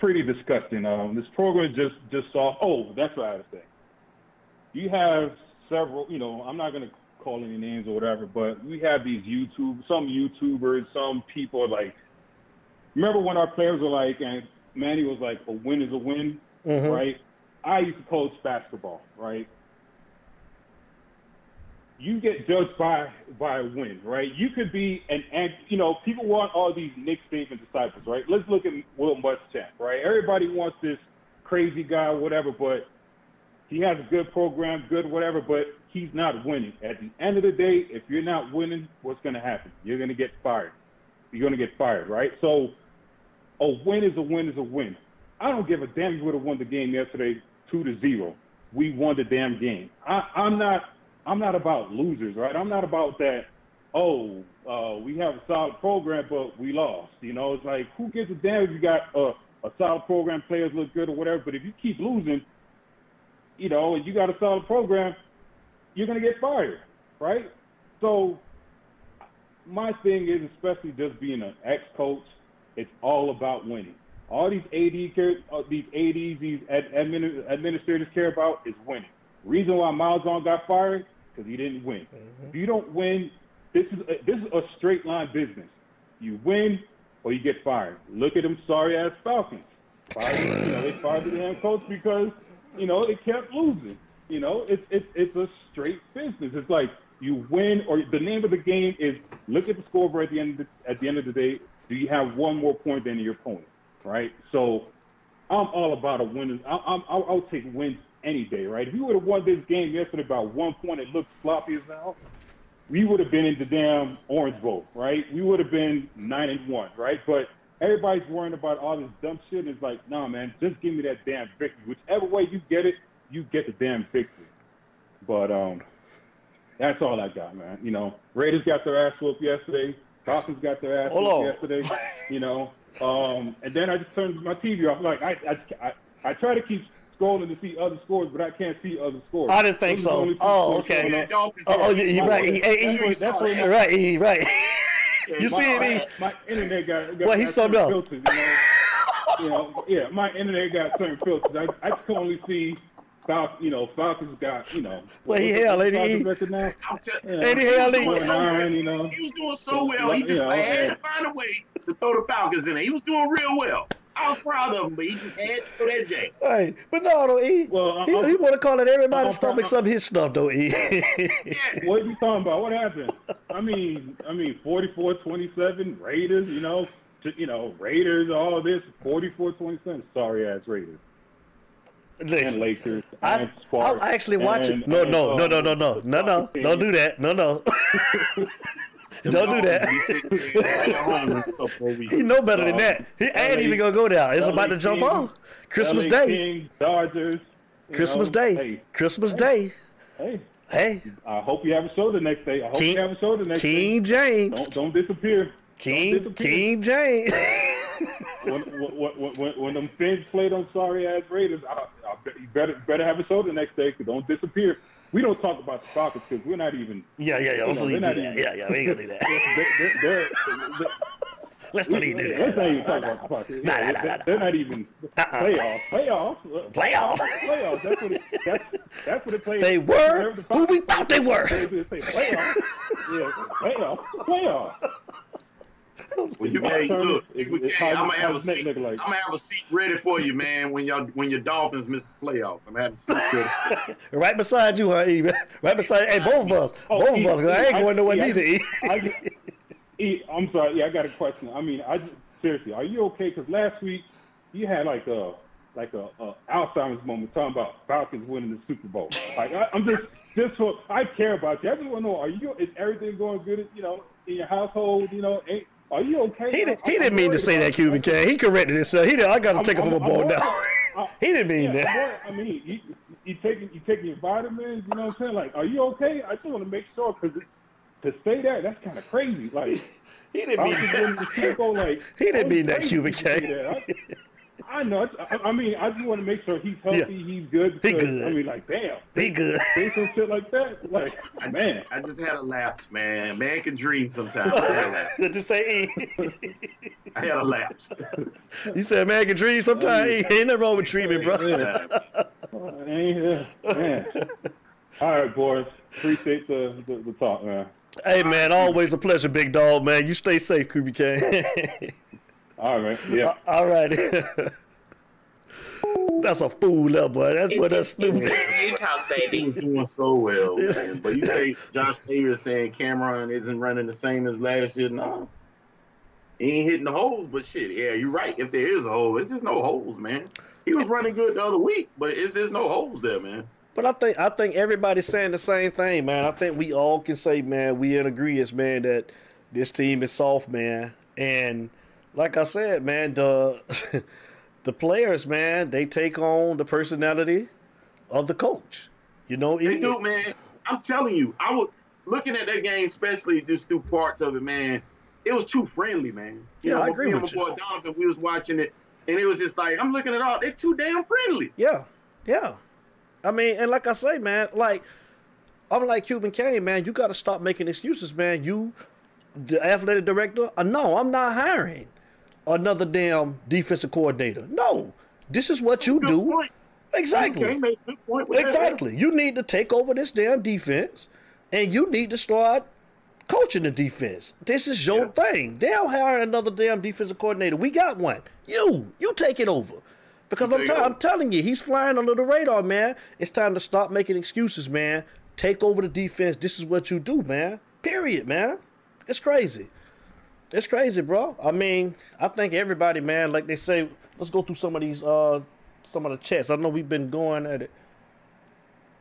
pretty disgusting. Um, this program just just saw. Oh, that's what I had to say. You have several. You know, I'm not gonna call any names or whatever, but we have these YouTube, some YouTubers, some people like. Remember when our players were like, and Manny was like, "A win is a win," Mhm. right? I used to coach basketball, right? You get judged by by a win, right? You could be an, you know, people want all these Nick Saban disciples, right? Let's look at Will Muschamp, right? Everybody wants this crazy guy, whatever, but he has a good program, good whatever, but he's not winning. At the end of the day, if you're not winning, what's going to happen? You're going to get fired. You're going to get fired, right? So a win is a win is a win. I don't give a damn you would have won the game yesterday two to zero. We won the damn game. I, I'm not I'm not about losers, right? I'm not about that. Oh, uh, we have a solid program, but we lost. You know, it's like who gives a damn if you got a, a solid program, players look good or whatever. But if you keep losing, you know, and you got a solid program, you're gonna get fired, right? So my thing is, especially just being an ex-coach, it's all about winning. All these AD care, these ADs, these ad, admin, administrators care about is winning. Reason why Miles on got fired because he didn't win. Mm-hmm. If you don't win, this is a, this is a straight line business. You win or you get fired. Look at them sorry ass Falcons. Fired, you know, they fired the damn coach because you know they kept losing. You know, it's it's it's a straight business. It's like you win or the name of the game is look at the scoreboard at the end of the, at the end of the day. Do you have one more point than your opponent? Right. So I'm all about a win. I, I'm, I'll, I'll take wins any day, right? If we would have won this game yesterday by one point, it looked sloppy as hell. We would have been in the damn Orange Bowl, right? We would have been nine and one, right? But everybody's worrying about all this dumb shit. It's like, nah, man, just give me that damn victory. Whichever way you get it, you get the damn victory. But um, that's all I got, man. You know, Raiders got their ass whooped yesterday. Falcons got their ass Hold whooped on. yesterday. You know, um, and then I just turned my TV off. Like I, I, I, I try to keep scrolling to see other scores, but I can't see other scores. I didn't think Those so. only two Oh, scores okay. going on. That Dolphins Oh, oh, had- you, you're right. He, he, That's what- that's what- he, right. He, right. You see me? My internet got, got Well, he got subbed certain up. filters, you know. you know, yeah, my internet got certain filters. I, I can only see Falcons, you know, Falcons got, you know. Well, he hell, ain't Falcons he? record now? I'm tell- Yeah. Ain't he hell, He was doing so Nine, you know. well. He was doing so well. He just You know, had to find a way to throw the Falcons in there. He was doing real well. I was proud of him, but he just had to throw that J. Hey, but no, no, he, Well, uh, he, I'm- he want to call it everybody's I'm- uh, stomach some his stuff, though. He. Yeah. What are you talking about? What happened? I mean, I mean, 44-27, Raiders, you know, t- you know, Raiders, all this, 44-27, sorry ass Raiders. And Listen, Lakers, I, and Sparks. I actually watch it. and- No, and, no, no, uh, no, no, no, no, no. Don't do that. No, no. Don't do that. He sitting there at home and stuff over He know better than that. He ain't even gonna go down. It's about to jump off. Christmas Day. Dodgers. Christmas Day. Christmas Day. hey, Hey, I hope you have a show the next day. I hope King- you have a show the next King day. King James. Don't don't disappear. King Don't disappear. King James. when, when, when, when, when them Fins played on sorry ass Raiders, I, I you better better have a show the next day. Cause don't disappear. We don't talk about the Falcons because we're not even. yeah, yeah, yeah. you Let's know, not even they're do not that. even- Yeah, yeah. We ain't gonna do that. They're, they're, they're, Let's not even do that. Let's not even talk about the Falcons. Nah, Yeah, nah, nah, they're, nah. they're not even Uh-uh. playoffs. Uh, playoffs. Playoffs. Playoffs. That's what it, that's that's what it plays. They were who we thought they were. They just say playoffs. Yeah, playoffs. Playoffs. Well, you, hey, look, is- we is can't- how- I'm gonna have a seat. like. I'm gonna have a seat ready for you, man. When y'all when your Dolphins miss the playoffs, I'm gonna have a seat ready. Right beside you, huh, E? Right beside, hey, both of us, Oh, both E, of us. 'cause I ain't going nowhere yeah, neither. E. I, E, I'm sorry. Yeah, I got a question. I mean, I just- seriously, are you okay? Because last week you had like a like a, a Alzheimer's moment talking about Falcons winning the Super Bowl. Like I, I'm just just for I care about you. I just want to know: Are you? Is everything going good? You know, in your household? You know, ain't, are you okay? He, did, he didn't mean to say that. Cuban King. He corrected himself. He did. I got to take it from I'm- a I'm bone worried. now. He didn't mean Yeah, that. I mean, you, you taking you taking your vitamins. You know what I'm saying? Like, are you okay? I just want to make sure because to say that that's kind of crazy. Like, He didn't mean that. winning the Super Bowl, like He didn't mean that, Cuban King. That. I, I know. I, I mean, I just want to make sure he's healthy, he's good. He good. I mean, like, damn, He good. say some shit like that. Like, man, I just had a lapse, man. Man can dream sometimes. I had a lapse. Good to say I had a lapse. You said, man, can dream sometimes. E. Ain't nothing wrong with dreaming, bro. Yeah. Uh, ain't- yeah, man. All right, boys. Appreciate the, the, the talk, man. Hey, man, always a pleasure, big dog, man. You stay safe, Cuban King. All right, yeah. Uh, all right. That's a fool, little boy. That's what that's it's, it's, stupid. it's you talk, baby. was doing so well, man. But you say Josh Taylor saying Cameron isn't running the same as last year. No. He ain't hitting the holes, but shit, yeah, you're right. If there is a hole, it's just no holes, man. He was running good the other week, but it's just no holes there, man. But I think I think everybody's saying the same thing, man. I think we all can say, man, we in agreement, man, that this team is soft, man. And like I said, man, the the players, man, they take on the personality of the coach. You know, They it- do, man. I'm telling you, I was looking at that game, especially just through parts of it, man. It was too friendly, man. You Yeah, know, I me agree and with my you. boy Donovan, we was watching it, and it was just like I'm looking at all. They're too damn friendly. Yeah, yeah. I mean, and like I say, man, like I'm like Cuban Kane, man. You got to stop making excuses, man. You, the athletic director, uh, no, I'm not hiring another damn defensive coordinator. No, this is what you Good do. point. Exactly. Okay, make point with that. Exactly. You need to take over this damn defense, and you need to start coaching the defense. This is your thing. They'll hire another damn defensive coordinator. We got one. You, you take it over. Because I'm, t- I'm telling you, he's flying under the radar, man. It's time to stop making excuses, man. Take over the defense. This is what you do, man. Period, man. It's crazy. It's crazy, bro. I mean, I think everybody, man, like they say, let's go through some of these uh some of the chats. I know we've been going at it.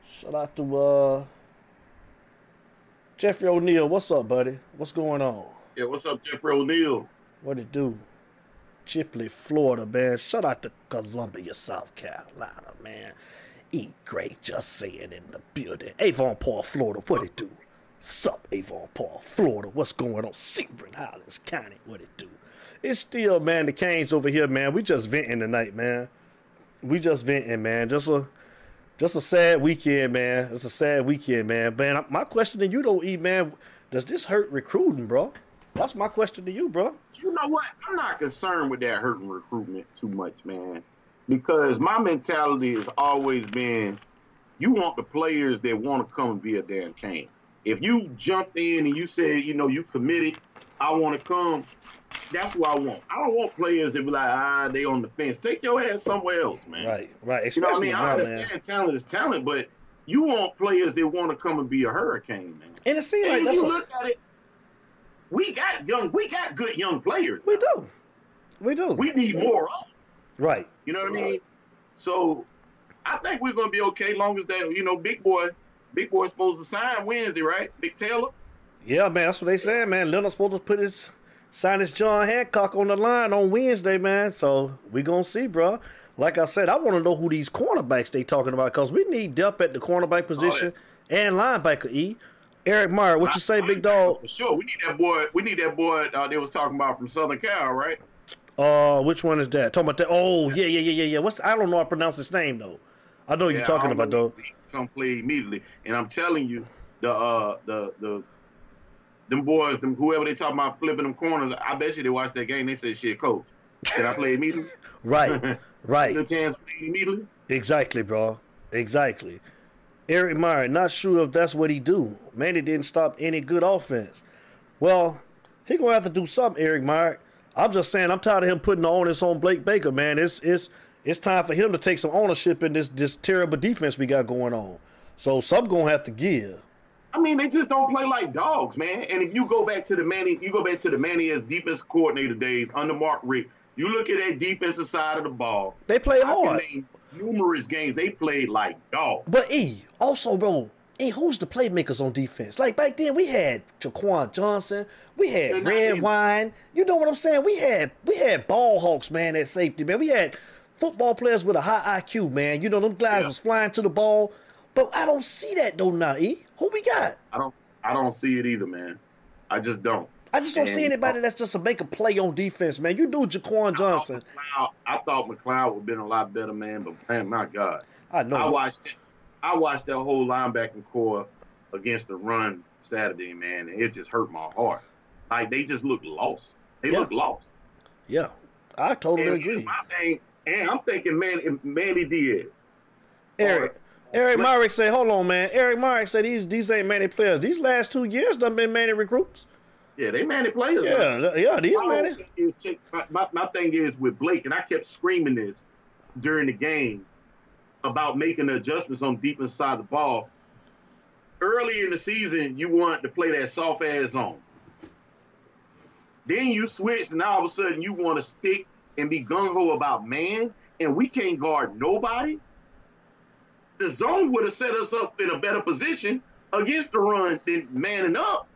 Shout out to uh Jeffrey O'Neill. What's up, buddy? What's going on? Yeah, what's up, Jeffrey O'Neill? What it do? Chipley, Florida, man. Shout out to Columbia, South Carolina, man. Eat great, just saying in the building. Avon Park, Florida, what it do? Sup, Avon Park, Florida, what's going on? Sebring Highlands County, what it do? It's still, man, the Canes over here, man. We just venting tonight, man. We just venting, man. Just a just a sad weekend, man. It's a sad weekend, man. Man, my question to you though, E man, does this hurt recruiting, bro? That's my question to you, bro. You know what? I'm not concerned with that hurting recruitment too much, man. Because my mentality has always been you want the players that want to come and be a damn cane. If you jumped in and you said, you know, you committed, I want to come, that's what I want. I don't want players that be like, ah, they on the fence. Take your ass somewhere else, man. Right, right. You know what I Especially mean? I understand man. talent is talent, but you want players that want to come and be a hurricane, man. And it seems And like if that's you a, look at it, we got young, we got good young players. we now. do, we do. We need more of. 'em. right. You know what I mean? So I think we're gonna be okay, long as that you know, big boy, big boy's supposed to sign Wednesday, right? Big Taylor. Yeah, man. That's what they saying, man. Leonard's supposed to put his sign his John Hancock on the line on Wednesday, man. So we gonna see, bro. Like I said, I want to know who these cornerbacks they talking about because we need depth at the cornerback position and linebacker. E. Eric Meyer, what you say, big dog? For sure, we need that boy. We need that boy uh, they was talking about from Southern Cal, right? Uh, which one is that? Talking about that? Oh, yeah, yeah, yeah, yeah, yeah. What's I don't know how to pronounce his name though. I know you're talking about though. Come play immediately, and I'm telling you, the uh the the them boys, them whoever they talking about flipping them corners, I bet you they watched that game. They said, "Shit, coach, can I play immediately? Right, right. The chance play immediately." Exactly, bro. Exactly. Eric Meyer, not sure if that's what he do. Man, he didn't stop any good offense. Well, he gonna have to do something, Eric Meyer. I'm just saying I'm tired of him putting the onus on Blake Baker, man. It's it's it's time for him to take some ownership in this this terrible defense we got going on. So some gonna have to give. I mean, they just don't play like dogs, man. And if you go back to the Manny, you go back to the Manny as defense coordinator days under Mark Richt. You look at that defensive side of the ball. They play hard. numerous games they played like dogs. But E, also, bro, E, who's the playmakers on defense? Like back then, we had Jaquan Johnson, we had Redwine. You know what I'm saying? We had we had ball hawks, man, at safety, man. We had football players with a high IQ, man. You know them guys Yeah. was flying to the ball. But I don't see that though now, E. Who we got? I don't, I don't see it either, man. I just don't. I just don't see And- anybody uh, that's just to make a play on defense, man. You do Jaquan Johnson. I thought McCloud, I thought McCloud would have been a lot better, man. But man, my God, I know. I watched it. I watched that whole linebacking core against the run Saturday, man, and it just hurt my heart. Like they just look lost. They Yeah. look lost. yeah, I totally And here's agree. my thing, and I'm thinking, man, Manny Diaz. Eric. Eric Myrick said, hold on, man. Eric Myrick said these these ain't Manny players. These last two years done been Manny recruits. Yeah, they Manny players. Yeah, th- yeah, these My, Manny. thing is, my, my, my thing is with Blake, and I kept screaming this during the game about making the adjustments on deep inside the ball. Early in the season, you wanted to play that soft ass zone. Then you switch, and all of a sudden you want to stick and be gung ho about man, and we can't guard nobody. The zone would have set us up in a better position against the run than manning up.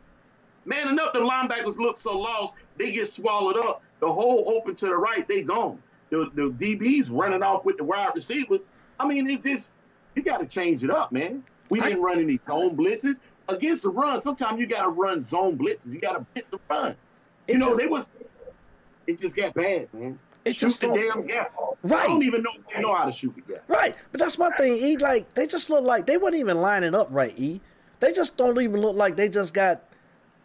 Manning up, the linebackers look so lost, they get swallowed up. The hole open to the right, they gone. The, the DBs running off with the wide receivers. I mean, it's just, you got to change it up, man. We didn't run any zone blitzes. Against the run, sometimes you got to run zone blitzes. You got to blitz the run. You know, they was, it just got bad, man. It shoot just the damn gap. Right. I don't even know they know how to shoot the gap. Right, but that's my thing. E like they just look like they weren't even lining up right. E, they just don't even look like they just got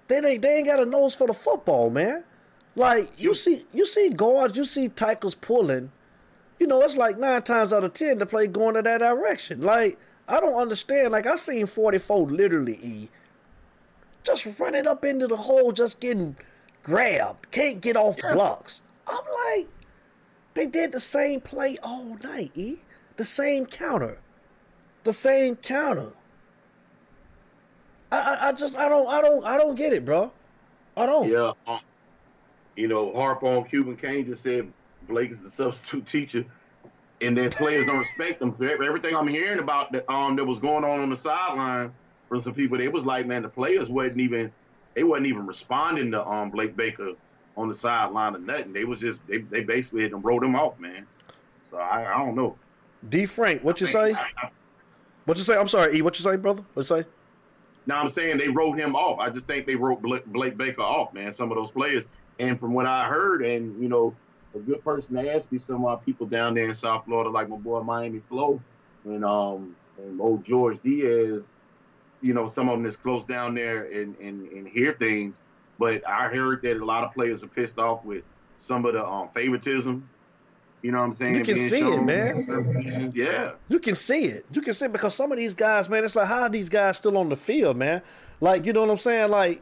they ain't they ain't got a nose for the football, man. Like you see you see guards, you see tackles pulling. You know, it's like nine times out of ten the play going in that direction. Like I don't understand. Like I seen forty four literally E, just running up into the hole, just getting grabbed, can't get off blocks. I'm like. They did the same play all night, E. The same counter. The same counter. I, I, I just I don't I don't I don't get it, bro. I don't. Yeah. Um, you know, Harp on Cuban Kane just said Blake is the substitute teacher, and then players don't respect him. Everything I'm hearing about that um that was going on on the sideline from some people, it was like, man, the players wasn't even they wasn't even responding to um Blake Baker on the sideline or nothing. They was just they they basically had them wrote him off, man. So I, I don't know. D Frank, what you say? I- I- What you say? I'm sorry, E. What you say, brother? What you say? Now I'm saying they wrote him off. I just think they wrote Blake, Blake Baker off, man. Some of those players, and from what I heard, and you know, a good person to ask me, some of our people down there in South Florida, like my boy Miami Flo, and um, and old George Diaz, you know, some of them is close down there and and and hear things. But I heard that a lot of players are pissed off with some of the um favoritism. You know what I'm saying? You can being see it, man. in certain positions. Yeah. You can see it. You can see it because some of these guys, man, it's like how are these guys still on the field, man? Like you know what I'm saying? Like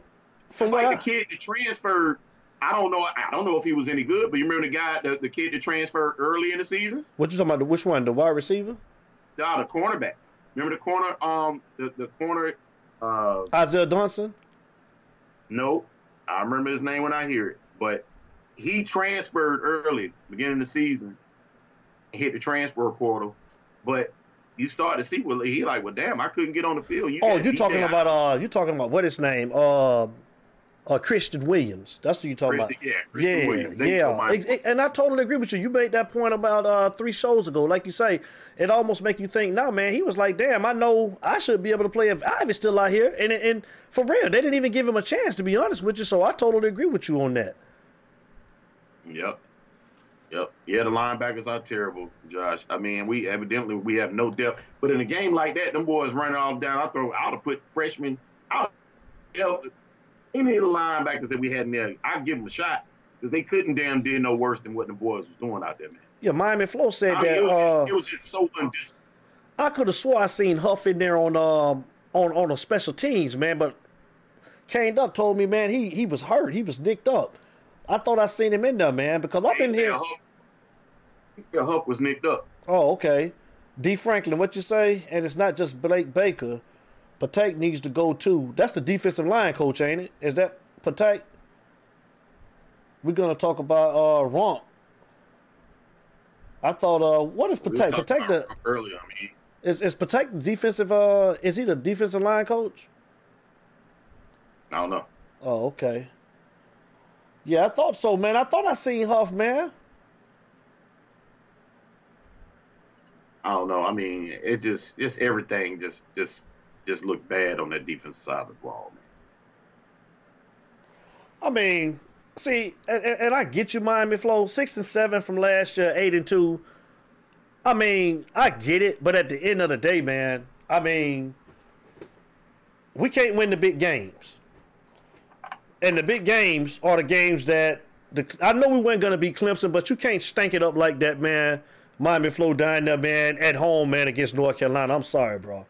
from It's like I, the kid that transferred. I don't know. I don't know if he was any good, but you remember the guy, the, the kid that transferred early in the season, what you talking about? Which one? The wide receiver? the, the cornerback. Remember the corner? Um, the the corner. Uh, Isaiah Johnson. no, I remember his name when I hear it, but he transferred early, beginning of the season, hit the transfer portal, but. You start to see, well, he like, well, damn, I couldn't get on the field. You Oh, you he talking about uh you talking about what his name? Uh uh Christian Williams. That's who you're talking Christian- about. yeah, Christian yeah, Williams. Go, yeah. Mike. Ex- ex- and I totally agree with you. You made that point about uh three shows ago. Like you say, it almost make you think, nah, man, he was like, damn, I know I should be able to play if Ivey's still out here. And and for real, they didn't even give him a chance to be honest with you. So I totally agree with you on that. Yep. Yep. Yeah, the linebackers are terrible, Josh. I mean, we evidently we have no depth. But in a game like that, them boys running all down. I throw out to put freshmen out. Any of the linebackers that we had in there, I'd give them a shot because they couldn't damn did no worse than what the boys was doing out there, man. Yeah, Miami Flo said I mean, that it, was uh, just, it was just so undis- I could have swore I seen Huff in there on um on on a special teams, man. But Kane Duck told me, man, he he was hurt. He was nicked up. I thought I seen him in there, man, because I've been here. He said Huck was nicked up. Oh, okay. D. Franklin, what you say? And it's not just Blake Baker. Patke needs to go too. That's the defensive line coach, ain't it? Is that Patke? We're gonna talk about uh Rumph. I thought uh what is Patke? about the early. I mean, is, is Patke the defensive uh is he the defensive line coach? I don't know. Oh, okay. Yeah, I thought so, man. I thought I seen Huff, man. I don't know. I mean, it just just everything just just just looked bad on that defensive side of the ball, man. I mean, see, and, and I get you, Miami Flow, six and seven from last year, eight and two. I mean, I get it, but at the end of the day, man, I mean, we can't win the big games, and the big games are the games that the. I know we weren't gonna be Clemson, but you can't stank it up like that, man. Miami Flow down there, man, at home, man, against North Carolina. I'm sorry, bro.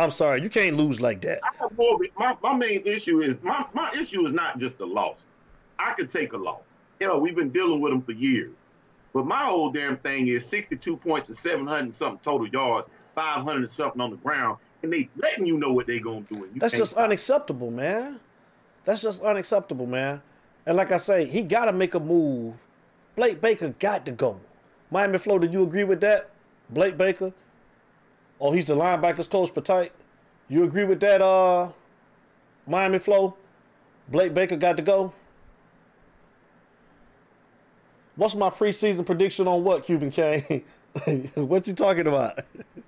I'm sorry, you can't lose like that. I have more, my, my main issue is my, my issue is not just the loss. I could take a loss. You know, we've been dealing with them for years. But my whole damn thing is 62 points and 700 and something total yards, 500 and something on the ground, and they letting you know what they gonna do. That's just stop. unacceptable, man. That's just unacceptable, man. And like I say, he got to make a move. Blake Baker got to go. Miami Flow, did you agree with that? Blake Baker? Oh, he's the linebackers coach, Patite. You agree with that, uh, Miami Flow? Blake Baker got to go? What's my preseason prediction on what, Cuban King? what you talking about?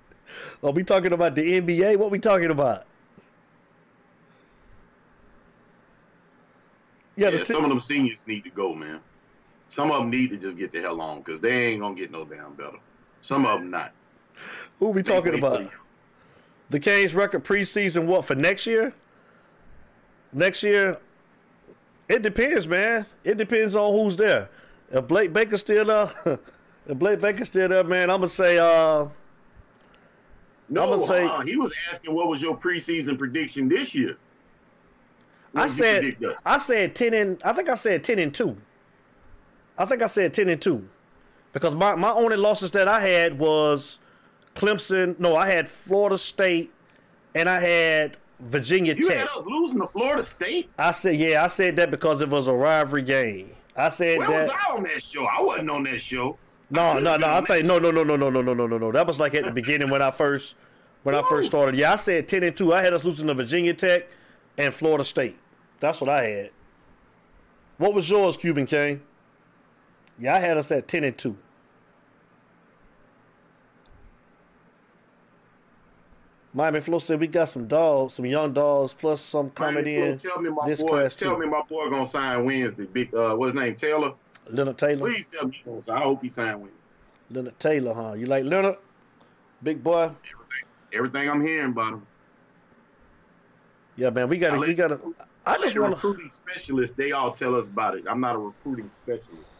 Are we talking about the NBA? What we talking about? Yeah, Yeah, some of them seniors need to go, man. Some of them need to just get the hell on because they ain't gonna get no damn better. Some of them not. who we talking about? The Canes record preseason what for next year? Next year, it depends, man. It depends on who's there. If Blake Baker's still there, if Blake Baker's still there, man, I'm gonna say uh No, I'ma say- uh, he was asking what was your preseason prediction this year. What I said? I said ten and I think I said ten and two. I think I said ten and two. Because my, my only losses that I had was Clemson. No, I had Florida State and I had Virginia you Tech. had us losing to Florida State. I said, yeah, I said that because it was a rivalry game. I said Where that. was I on that show? I wasn't on that show. no, no, no. I think no, no, no, no, no, no, no, no, no, no. That was like at the beginning when I first when I first started. Yeah, I said ten and two. I had us losing to Virginia Tech and Florida State. That's what I had. What was yours, Cuban King? Yeah, I had us at ten and two. Miami Flow said we got some dogs, some young dogs, plus some coming in. Tell me my this boy. class, Tell too. me my boy gonna sign Wednesday. Big uh, what's his name? Taylor. Leonard Taylor. Please tell me. I hope he sign Wednesday. Leonard Taylor, huh? You like Leonard? Big boy. Everything I'm hearing about him. Yeah, man. We gotta I we gotta I just wanna recruiting specialists. They all tell us about it. I'm not a recruiting specialist.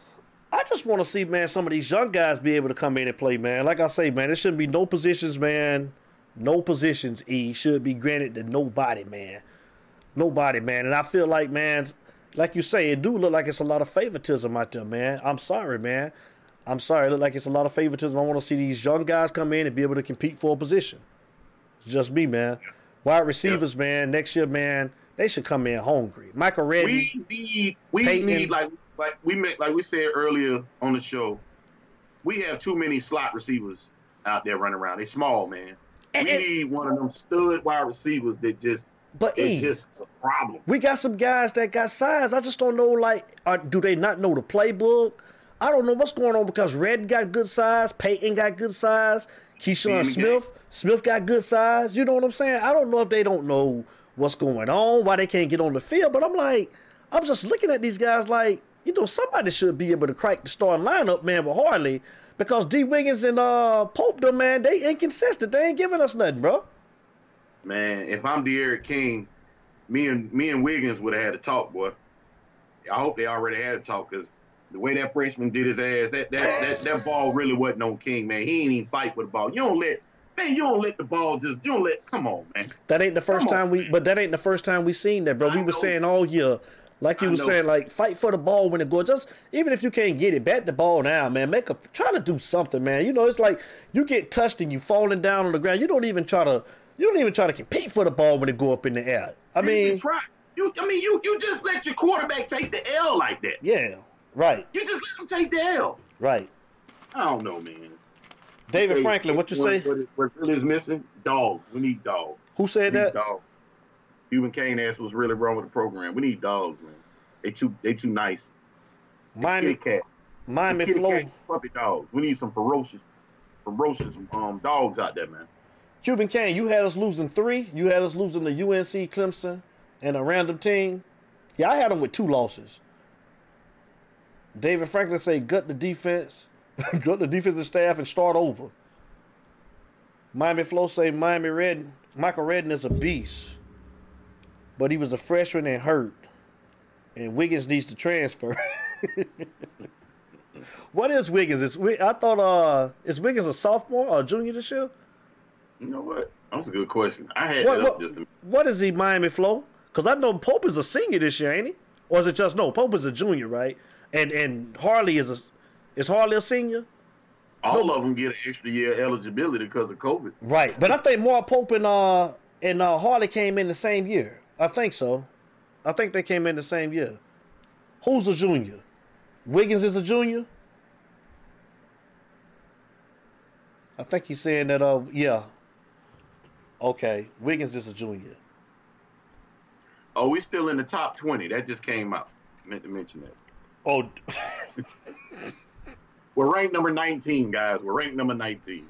I just wanna see, man, some of these young guys be able to come in and play, man. Like I say, man, there shouldn't be no positions, man. No positions, E, should be granted to nobody, man. Nobody, man. And I feel like, man, like you say, it do look like it's a lot of favoritism out there, man. I'm sorry, man. I'm sorry. It look like it's a lot of favoritism. I want to see these young guys come in and be able to compete for a position. It's just me, man. Wide receivers, man, next year, man, they should come in hungry. Michael Redding. We need we Peyton. need like like we like we said earlier on the show. We have too many slot receivers out there running around. They small, man. And- we and- need one of them stud wide receivers that just but it's just a problem. We got some guys that got size. I just don't know, like, are, do they not know the playbook? I don't know what's going on because Red got good size, Peyton got good size, Keyshawn Smith, Smith got good size. You know what I'm saying? I don't know if they don't know what's going on, why they can't get on the field, but I'm like, I'm just looking at these guys like, you know, somebody should be able to crack the starting lineup, man, but hardly because D. Wiggins and uh, Pope, them, man, they inconsistent. They ain't giving us nothing, bro. Man, if I'm D'Eriq King, me and me and Wiggins would have had a talk, boy. I hope they already had a talk because the way that freshman did his ass, that that, that that ball really wasn't on King, man. He ain't even fight with the ball. You don't let man, you don't let the ball just you don't let come on, man. That ain't the first Come on, time we, man. but that ain't the first time we seen that, bro. I We were saying all year, Like you were saying, like fight for the ball when it goes. Just even if you can't get it, bat the ball now, man. Make a try to do something, man. You know, it's like you get touched and you falling down on the ground. You don't even try to. You don't even try to compete for the ball when it go up in the air. I You mean, try. You, I mean, you you just let your quarterback take the L like that. yeah, right, You just let him take the L. right. I don't know, man. David Say, Franklin, what you say? What, what really is missing? Dogs. We need dogs. Who said that? dogs. Cuban Kane asked what's really wrong with the program. We need dogs, man. They too they too nice. Miami, cats. Miami Kitty cats, puppy dogs. We need some ferocious, ferocious um dogs out there, man. Cuban Kane, you had us losing three. You had us losing to UNC, Clemson, and a random team. Yeah, I had them with two losses. David Franklin say gut the defense, gut the defensive staff, and start over. Miami Flow say Miami Red, Michael Redding is a beast, but he was a freshman and hurt, and Wiggins needs to transfer. what is Wiggins? Is I thought uh is Wiggins a sophomore or a junior this year? You know what? That's a good question. I had What, that what, just a what is he Miami Flow? Because I know Pope is a senior this year, ain't he? Or is it just no? Pope is a junior, right? And and Harley is a is Harley a senior? all No. of them get an extra year eligibility because of COVID. Right. But I think more Pope and uh and uh Harley came in the same year. I think so. I think they came in the same year. Who's a junior? Wiggins is a junior. I think he's saying that. Uh, yeah. Okay, Wiggins is a junior. Oh, we still in the top twenty. That just came out. Meant to mention that. Oh, We're ranked number nineteen, guys. We're ranked number nineteen.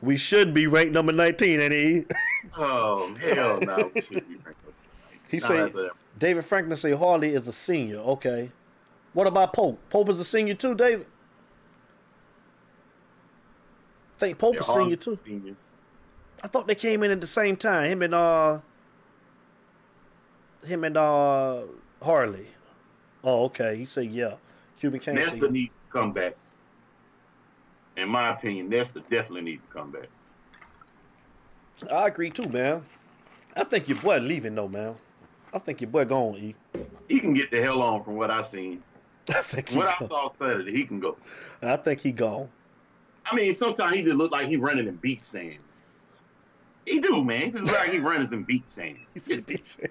We should be ranked number nineteen, ain't he? Oh hell no, we should be ranked number 19. He say. David Franklin say Harley is a senior. Okay. What about Pope? Pope is a senior too, David. I think Pope Yeah, is senior too. Senior. I thought they came in at the same time. Him and uh him and uh Harley. Oh, okay. He said yeah. Cuban Kane. Nesta needs to come back. In my opinion, Nesta definitely need to come back. I agree too, man. I think your boy leaving though, man. I think your boy gone, E. He can get the hell on from what I seen. I think What I gone. saw Saturday, he can go. I think he gone. I mean, sometimes he just look like he running in beat sand. He do, man. He just look like he running in beat sand. He said, "Bitch."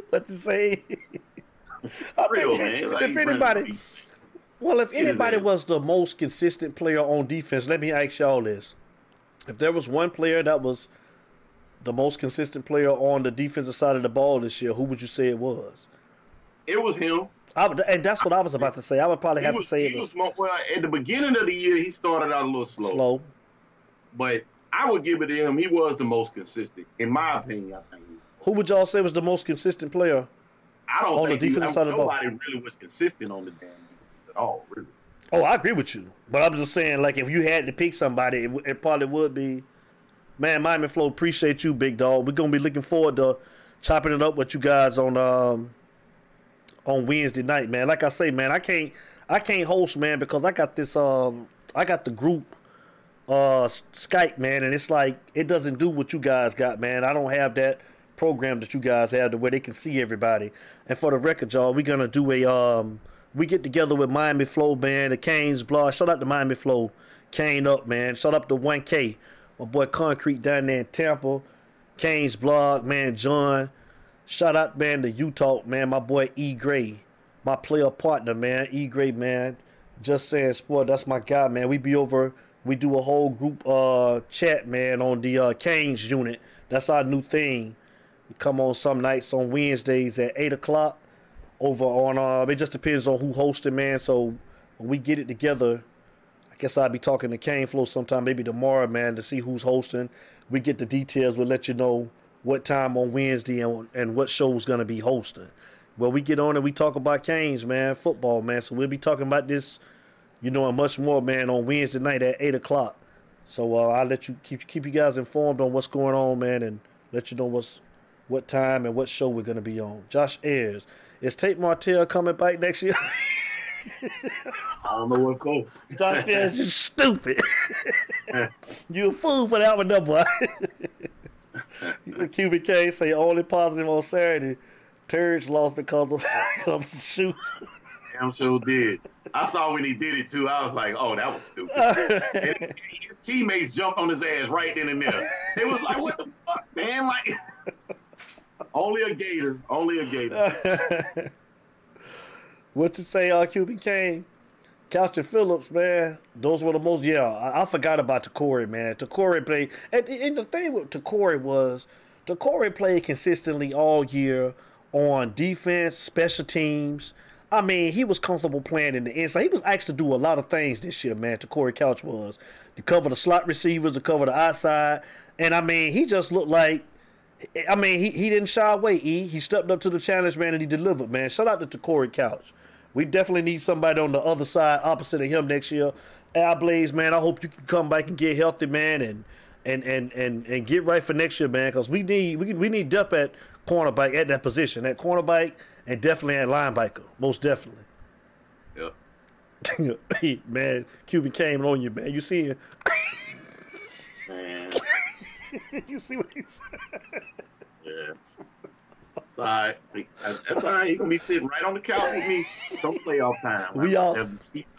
what you say? I Real, think man. Like if he running in anybody, sand. Well, if anybody was the most consistent player on defense, let me ask y'all this: If there was one player that was the most consistent player on the defensive side of the ball this year, who would you say it was? It was him. I would, and that's what I was about to say. I would probably He have was, to say he it was well at the beginning of the year. He started out a little slow, slow. but I would give it to him. He was the most consistent, in my opinion. I think. Who would y'all say was the most consistent player? I don't On the defensive side of the ball. nobody really was consistent on the damn at all. Really. Oh, I agree with you, but I'm just saying, like, if you had to pick somebody, it, it probably would be, man. Miami Flow, appreciate you, big dog. We're gonna be looking forward to chopping it up with you guys on um on Wednesday night, man. Like I say, man, I can't I can't host, man, because I got this um I got the group uh Skype, man, and it's like it doesn't do what you guys got, man. I don't have that program that you guys have to where they can see everybody. And for the record, y'all, we're gonna do a um we get together with Miami Flow, man, the Canes blog. Shout out to Miami Flow, Kane up, man. Shout out to 1K, my boy Concrete down there in Tampa. Kane's blog, man, John. Shout out, man, to Utah, man, my boy E Gray, my player partner, man, E Gray, man. Just saying sport, that's my guy, man. We be over, we do a whole group uh chat, man, on the uh unit. That's our new thing. We come on some nights on Wednesdays at eight o'clock over on uh it just depends on who hosting, man. So we get it together, I guess I'll be talking to Kane Flow sometime, maybe tomorrow, man, to see who's hosting. We get the details. We'll let you know what time on Wednesday and, and what show's to be hosting. Well, we get on and we talk about Canes, man, football, man. So we'll be talking about this, you know, and much more, man, on Wednesday night at 8 o'clock. So uh, I'll let you keep keep you guys informed on what's going on, man, and let you know what's what time and what show we're to be on. Josh Ayers. Is Tate Martell coming back next year? I don't know what goes. Josh Ayers, you stupid. you a fool for that one, though, boy. QBK say only positive on Saturday. Turge lost because of, of the shoe. Damn sure did. I saw when he did it too. I was like, oh, that was stupid. His, his teammates jumped on his ass right then and there. It was like, what the fuck, man? Like, only a gator. Only a gator. what you say, uh, Cuban Kane? Couch and Phillips, man. Those were the most. Yeah, I, I forgot about Te'Cory, man. Te'Cory played, and, and the thing with Te'Cory was, Te'Cory played consistently all year on defense, special teams. I mean, he was comfortable playing in the inside. He was asked to do a lot of things this year, man. Te'Cory Couch was to cover the slot receivers, to cover the outside, and I mean, he just looked like. I mean, he, he didn't shy away. E he stepped up to the challenge, man, and he delivered, man. Shout out to Te'Cory Couch. We definitely need somebody on the other side, opposite of him next year. Al Blades, man, I hope you can come back and get healthy, man, and and and and, and get right for next year, man, because we need we, we need depth at cornerback at that position, at cornerback, and definitely at linebacker, most definitely. Yep. man, Cuban came on you, man. You see him? Man, you see what he said? yeah. It's all right. That's all right. He's gonna be sitting right on the couch with me. Don't play all time. We all-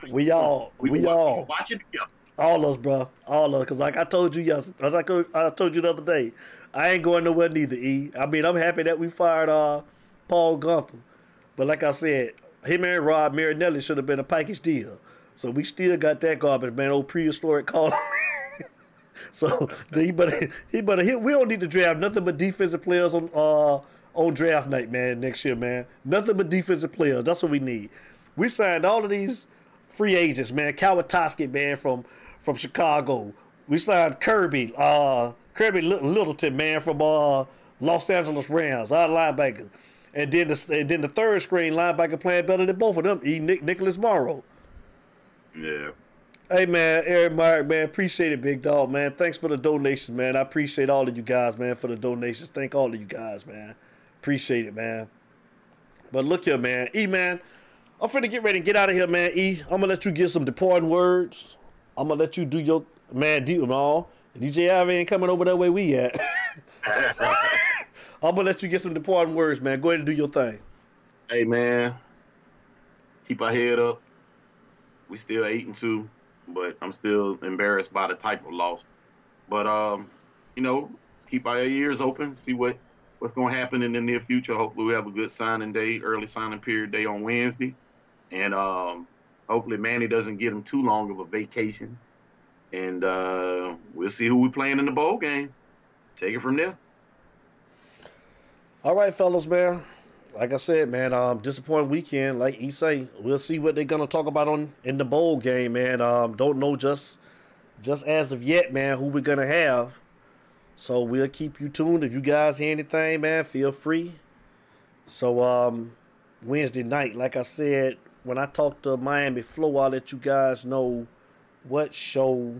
We all, we, watch, all, watch it together. all us, bro, all us. Because like I told you yesterday, like I told you the other day, I ain't going nowhere neither. E. I mean, I'm happy that we fired uh Paul Guenther, but like I said, him and Rod Marinelli should have been a package deal. So we still got that garbage, man. Old prehistoric call. so he better he better hit. We don't need to draft nothing but defensive players on uh on draft night, man. Next year, man. Nothing but defensive players. That's what we need. We signed all of these free agents, man. Kwiatkoski, man, from from Chicago. We signed Cory, uh, Cory Littleton, man, from uh, Los Angeles Rams, our linebacker. And then the and then the third screen linebacker playing better than both of them. E. Nick Nicholas Morrow. Yeah. Hey man, Eric Mark, man, appreciate it, big dog, man. Thanks for the donations, man. I appreciate all of you guys, man, for the donations. Thank all of you guys, man. Appreciate it, man. But look here, man. E man, I'm finna get ready and get out of here, man. E, I'm gonna let you get some departing words. I'm gonna let you do your man do and all. DJ Ivey ain't coming over that way we at. I'm gonna let you get some departing words, man. Go ahead and do your thing. Hey man, keep our head up. We still eight and two, but I'm still embarrassed by the type of loss. But um, you know, keep our ears open, see what what's going to happen in the near future. Hopefully, we have a good signing day, early signing period day on Wednesday, and um, hopefully Manny doesn't get him too long of a vacation. And uh, we'll see who we playing in the bowl game. Take it from there. All right, fellas, man. Like I said, man, um, disappointing weekend. Like he say, we'll see what they're gonna talk about on in the bowl game, man. Um, don't know just just as of yet, man, who we're gonna have. So we'll keep you tuned. If you guys hear anything, man, feel free. So um, Wednesday night, like I said, when I talk to Miami Flow, I'll let you guys know what show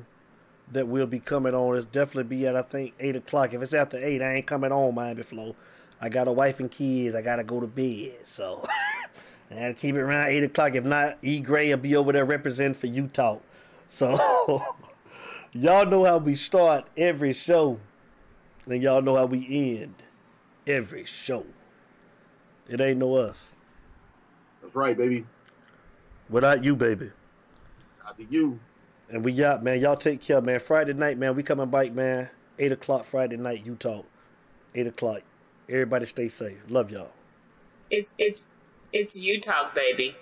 that will be coming on. It's definitely be at I think eight o'clock. If it's after eight, I ain't coming on Miami Flow. I got a wife and kids. I gotta go to bed, so I gotta keep it around eight o'clock. If not, E Gray will be over there representing for Utah. So y'all know how we start every show, and y'all know how we end every show. It ain't no us That's right, baby. without you, baby. To you. And we out, man. Y'all take care, man. Friday night, man. We coming back, man. Eight o'clock Friday night, Utah. Eight o'clock. Everybody stay safe. Love y'all. It's it's it's you talk, baby.